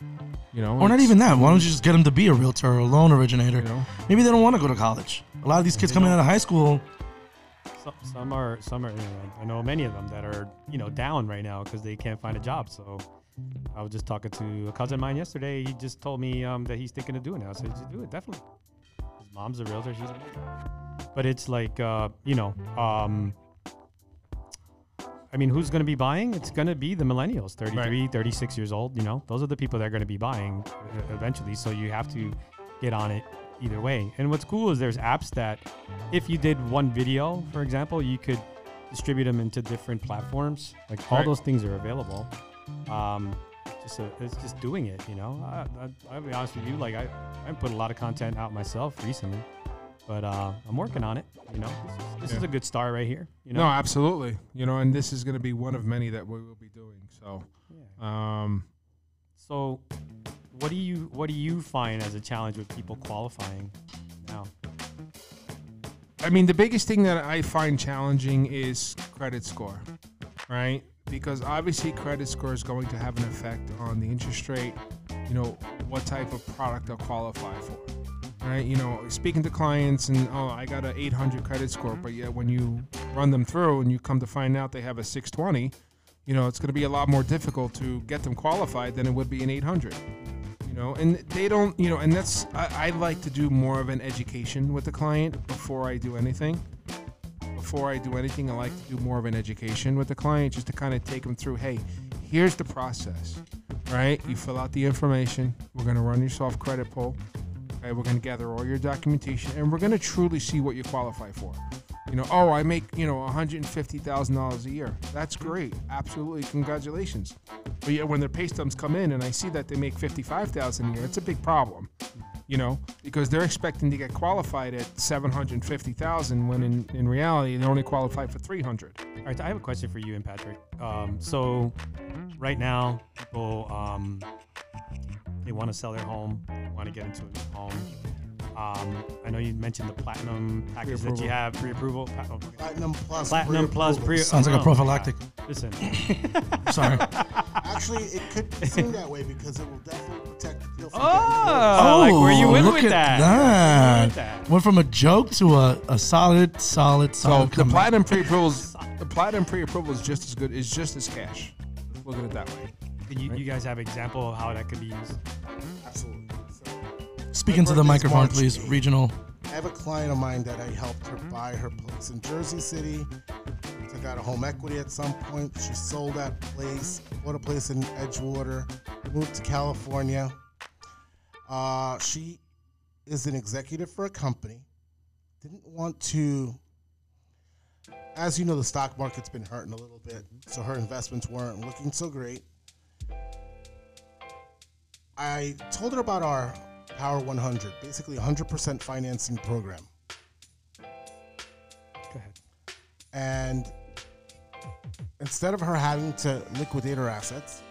You know, or not even that. Why don't you just get them to be a realtor or a loan originator? You know? Maybe they don't want to go to college. A lot of these kids coming out of high school. Some, some are some are you know I know many of them that are you know down right now because they can't find a job. So I was just talking to a cousin of mine yesterday. He just told me um, that he's thinking of doing it. I said, just do it definitely." His mom's a realtor. She's a realtor. But it's like uh, you know, um, I mean, who's going to be buying? It's going to be the millennials, 33, 36 years old. You know, those are the people that are going to be buying eventually. So you have to get on it either way. And what's cool is there's apps that, if you did one video, for example, you could distribute them into different platforms. Like all Right. those things are available. Um, just a, it's just doing it, you know. I, I, I'll be honest with you, like I, I put a lot of content out myself recently, but uh, I'm working on it. You know, this, is, this is a good start right here. You know, No, absolutely. You know, and this is going to be one of many that we will be doing. So, Yeah. um, So, what do you what do you find as a challenge with people qualifying now? I mean, the biggest thing that I find challenging is credit score, right? Because obviously, credit score is going to have an effect on the interest rate. You know, what type of product they'll qualify for, right? You know, speaking to clients and oh, I got an 800 credit score, but yet when you run them through and you come to find out they have a 620, you know, it's going to be a lot more difficult to get them qualified than it would be an 800 you know and they don't you know and that's I, I like to do more of an education with the client before i do anything before i do anything i like to do more of an education with the client just to kind of take them through hey here's the process right? You fill out the information we're going to run your soft credit pull okay we're going to gather all your documentation and we're going to truly see what you qualify for. You know oh i make you know $150000 a year. That's great. Absolutely congratulations. But yet when their pay stubs come in and I see that they make fifty five thousand a year, it's a big problem. You know, because they're expecting to get qualified at seven hundred fifty thousand when in, in reality they only qualify for three hundred. All right, I have a question for you and Patrick. Um, so, right now, people um, they want to sell their home, want to get into a new home. Um, I know you mentioned the platinum package that you have pre-approval. Pa- oh, okay. Platinum plus. Platinum plus pre. pre-approval. Sounds like a oh, prophylactic. God. Listen, Sorry. Actually, it could seem that way because it will definitely protect the deal from oh, like where you went look with at that? that. Where went with that? Went from a joke to a, a solid, solid, So solid. the platinum pre approvals the platinum pre approval is just as good is just as cash. Look at it that way. Can you, you guys have example of how that could be used? Absolutely. So, Speaking to the microphone, March please. 8th. Regional. I have a client of mine that I helped her buy her place in Jersey City. Took out a home equity at some point. She sold that place, bought a place in Edgewater, moved to California. Uh, she is an executive for a company. Didn't want to, as you know, the stock market's been hurting a little bit, so her investments weren't looking so great. I told her about our Power 100, basically 100% financing program. Go ahead. And instead of her having to liquidate her assets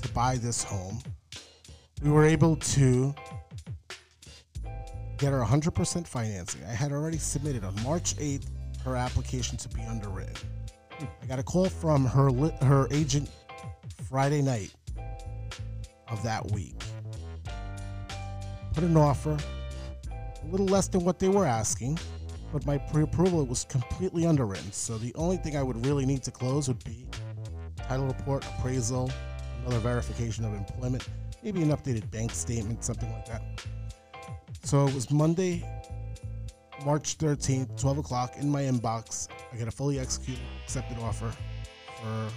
to buy this home, we were able to get her 100% financing. I had already submitted on March 8th her application to be underwritten. I got a call from her her agent Friday night of that week. Put an offer a little less than what they were asking, but my pre-approval was completely underwritten. So the only thing I would really need to close would be title report, appraisal, another verification of employment, maybe an updated bank statement, something like that. So it was Monday, March 13th, 12 o'clock in my inbox. I got a fully executed accepted offer for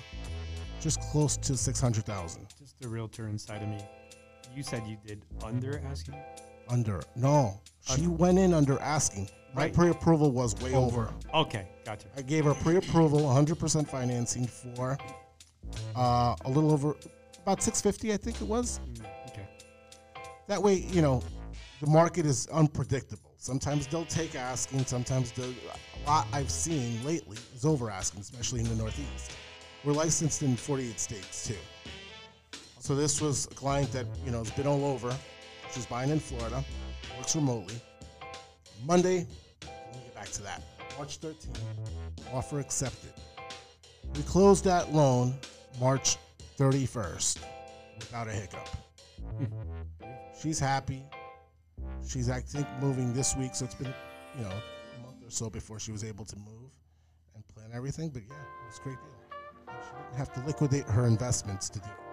just close to 600,000. Just the realtor inside of me. You said you did under asking. under. No, she went in under asking. My Right. pre-approval was way over. Okay, gotcha. I gave her pre-approval, 100% financing for uh, a little over about 650, I think it was. Okay. That way, you know, the market is unpredictable. Sometimes they'll take asking. Sometimes a lot I've seen lately is over asking, especially in the Northeast. We're licensed in 48 states too. So this was a client that you know has been all over. She's buying in Florida, works remotely. Monday, let me get back to that. March 13th, offer accepted. We closed that loan March 31st without a hiccup. Hmm. She's happy. She's, I think, moving this week, so it's been, you know, a month or so before she was able to move and plan everything. But yeah, it was a great deal. She didn't have to liquidate her investments to do it.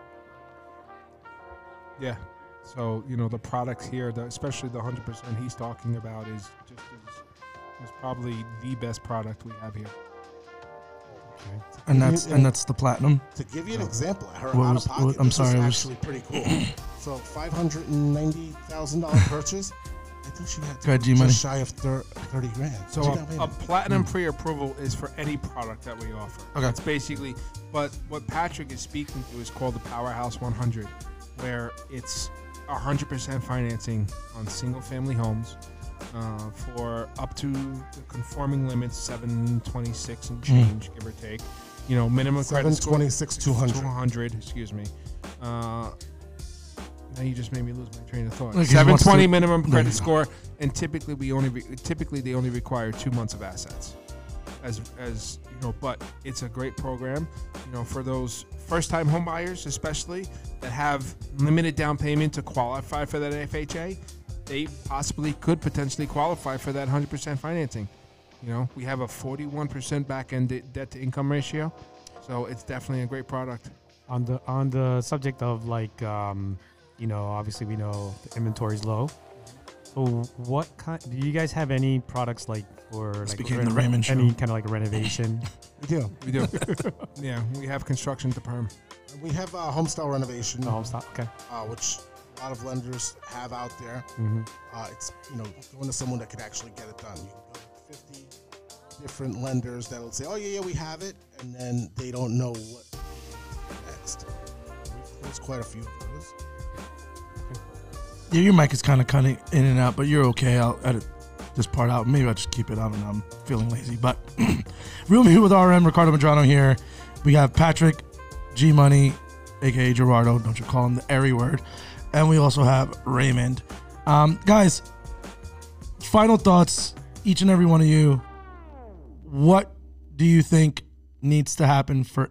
Yeah. So you know the products here, the, especially the hundred percent he's talking about, is just is, is probably the best product we have here. And that's and that's the platinum. To give you an oh. example, her What out was- of pocket, what- I'm this sorry, it was was- actually pretty cool. so five hundred and ninety thousand dollar purchase. I think she had Go ahead, just G-Money. shy of thir- thirty grand. So a, a platinum hmm. pre-approval is for any product that we offer. Okay. That's basically, but what Patrick is speaking to is called the Powerhouse 100, where it's 100% financing on single-family homes uh, for up to the conforming limits 726 and change, give or take. You know, minimum credit score 726, 200. 200, excuse me. Uh, now you just made me lose my train of thought. Wants 720 to- minimum credit score, and typically we only re- typically they only require two months of assets. As as know, but it's a great program. You know, for those first time home buyers, especially that have limited down payment to qualify for that FHA, they possibly could potentially qualify for that 100% financing. You know, we have a 41% back end debt to income ratio, so it's definitely a great product. On the on the subject of like, um, you know, obviously we know the inventory is low. So what kind? Do you guys have any products like for like became the Raymond any Show. kind of like renovation? We do. We do. yeah, we have construction to perm. We have uh, home style renovation, no, home stop. Okay. uh, which a lot of lenders have out there. Mm-hmm. Uh, it's you know going to someone that could actually get it done. You can go to 50 different lenders that'll say, "Oh yeah, yeah, we have it," and then they don't know what next. There's quite a few of those. Yeah, your mic is kind of cutting in and out, but you're okay. I'll edit this part out. Maybe I'll just keep it. I don't know. I'm feeling lazy. But Real Me with RM, Ricardo Medrano here. We have Patrick, G Money, aka Gerardo. Don't you call him the airy word. And we also have Raymond. Um, guys, final thoughts, each and every one of you. What do you think needs to happen for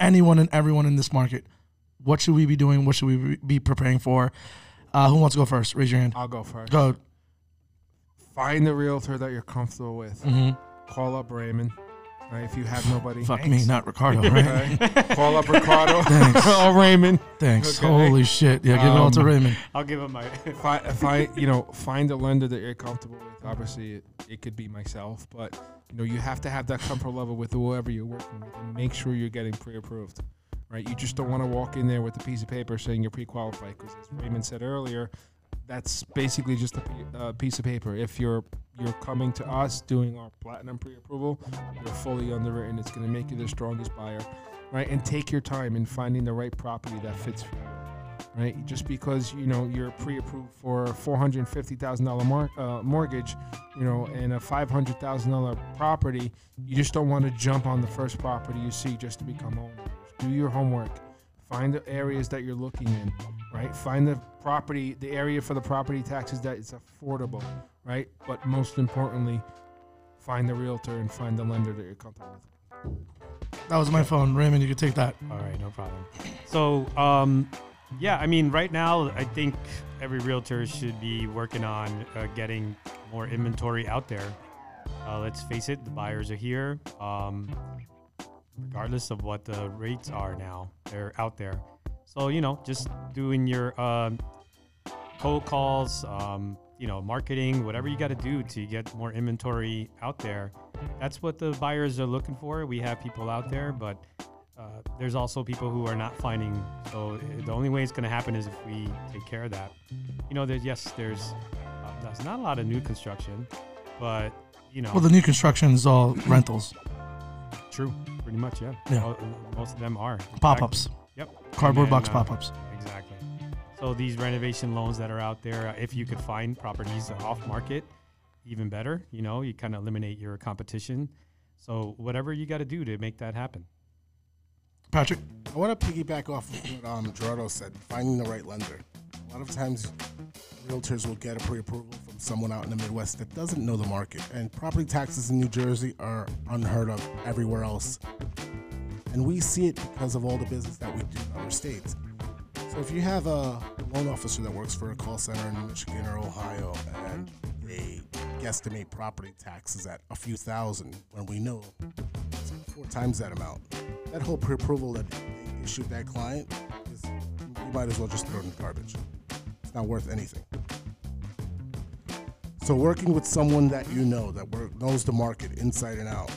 anyone and everyone in this market? What should we be doing? What should we be preparing for? Uh, who wants to go first? Raise your hand. I'll go first. Go. Find the realtor that you're comfortable with. hmm Call up Raymond. Right, if you have nobody, Fuck me, not Ricardo, right? Okay. Call up Ricardo Thanks. or Raymond. Thanks. Okay. Holy shit. Yeah, give it all to Um, Raymond. I'll give him my. Find, find, you know, find a lender that you're comfortable with. Obviously, it, it could be myself, but you know, you have to have that comfort level with whoever you're working with, and make sure you're getting pre-approved. Right? You just don't want to walk in there with a piece of paper saying you're pre-qualified, because as Raymond said earlier, that's basically just a uh, piece of paper. If you're you're coming to us doing our platinum pre-approval, you're fully underwritten. It's going to make you the strongest buyer, right? And take your time in finding the right property that fits for you, right? Just because you know you're pre-approved for a four hundred fifty thousand dollar mor- uh, mortgage, you know, and a five hundred thousand dollar property, you just don't want to jump on the first property you see just to become owner. Do your homework. Find the areas that you're looking in, right? Find the property, the area for the property taxes that is affordable, right? But most importantly, find the realtor and find the lender that you're comfortable with. That was my phone. Raymond, you can take that. All right, no problem. So, um, yeah, I mean, right now, I think every realtor should be working on uh, getting more inventory out there. Uh, let's face it, the buyers are here. Um, regardless of what the rates are now, they're out there. So, you know, just doing your um, cold calls, um, you know, marketing, whatever you got to do to get more inventory out there. That's what the buyers are looking for. We have people out there, but uh, there's also people who are not finding. So uh, the only way it's going to happen is if we take care of that. You know, there's yes, there's uh, there's not a lot of new construction, but you know, Well, the new construction is all rentals, true, pretty much, yeah. Yeah. Mo- Most of them are pop ups, Yep. cardboard And box uh, pop ups. Exactly. So these renovation loans that are out there, uh, if you could find properties off market, even better. You know, you kind of eliminate your competition. So whatever you got to do to make that happen. Patrick, I want to piggyback off of what um, Gerardo said, finding the right lender. A lot of times, realtors will get a pre-approval from someone out in the Midwest that doesn't know the market, and property taxes in New Jersey are unheard of everywhere else. And we see it because of all the business that we do in other states. So if you have a loan officer that works for a call center in Michigan or Ohio, and they guesstimate property taxes at a few thousand, when we know it's four times that amount, that whole pre-approval that they issued that client might as well just throw it in the garbage. It's not worth anything. So working with someone that you know that knows the market inside and out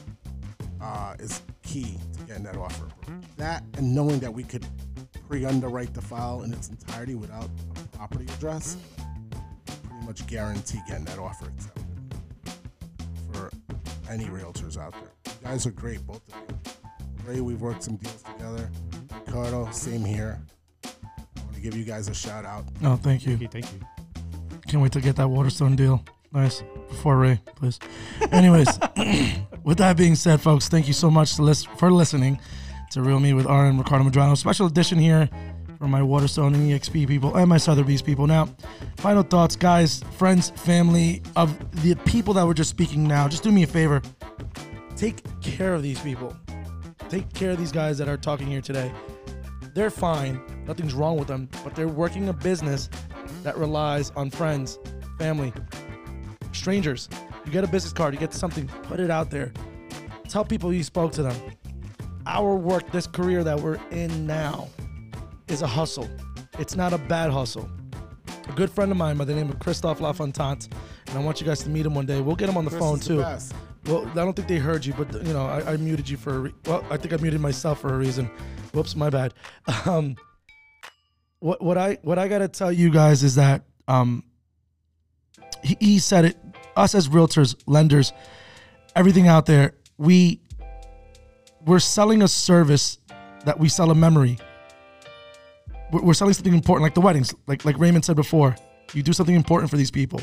uh, is key to getting that offer. That and knowing that we could pre-underwrite the file in its entirety without a property address, pretty much guarantee getting that offer accepted for any realtors out there. You guys are great, both of you. Ray, we've worked some deals together. Ricardo, same here. I want to give you guys a shout out. no, thank you. Okay, thank you. Can't wait to get that Waterstone deal. Nice. Before Ray, please. Anyways, with that being said, folks, thank you so much to lis- for listening to Real Me with Aaron Ricardo Medrano. Special edition here for my Waterstone and EXP people and my Sotheby's people. Now, final thoughts, guys, friends, family, of the people that were just speaking now. Just do me a favor. Take care of these people. Take care of these guys that are talking here today. They're fine. Nothing's wrong with them, but they're working a business that relies on friends, family, strangers. You get a business card, you get something, put it out there. Tell people you spoke to them. Our work, this career that we're in now, is a hustle. It's not a bad hustle. A good friend of mine by the name of Christophe Lafontant, and I want you guys to meet him one day. We'll get him on the Chris phone the too. best. Well, I don't think they heard you, but you know, I, I muted you for a re- well, I think I muted myself for a reason. Whoops, my bad. Um, what what I what I gotta tell you guys is that um, he, he said it. Us as realtors, lenders, everything out there, we we're selling a service that we sell a memory. We're, we're selling something important, like the weddings, like like Raymond said before. You do something important for these people.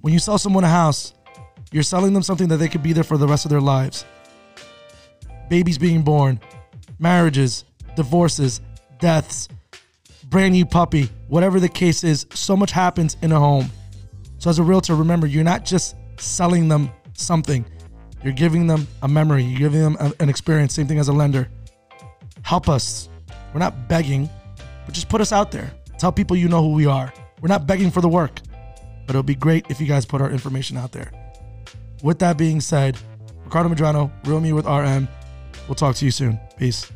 When you sell someone a house, you're selling them something that they could be there for the rest of their lives. Babies being born, marriages, divorces, deaths, brand new puppy, whatever the case is, so much happens in a home. So, as a realtor, remember, you're not just selling them something, you're giving them a memory, you're giving them a- an experience. Same thing as a lender. Help us. We're not begging, but just put us out there. Tell people you know who we are. We're not begging for the work, but it'll be great if you guys put our information out there. With that being said, Ricardo Medrano, Real Me with RM. We'll talk to you soon. Peace.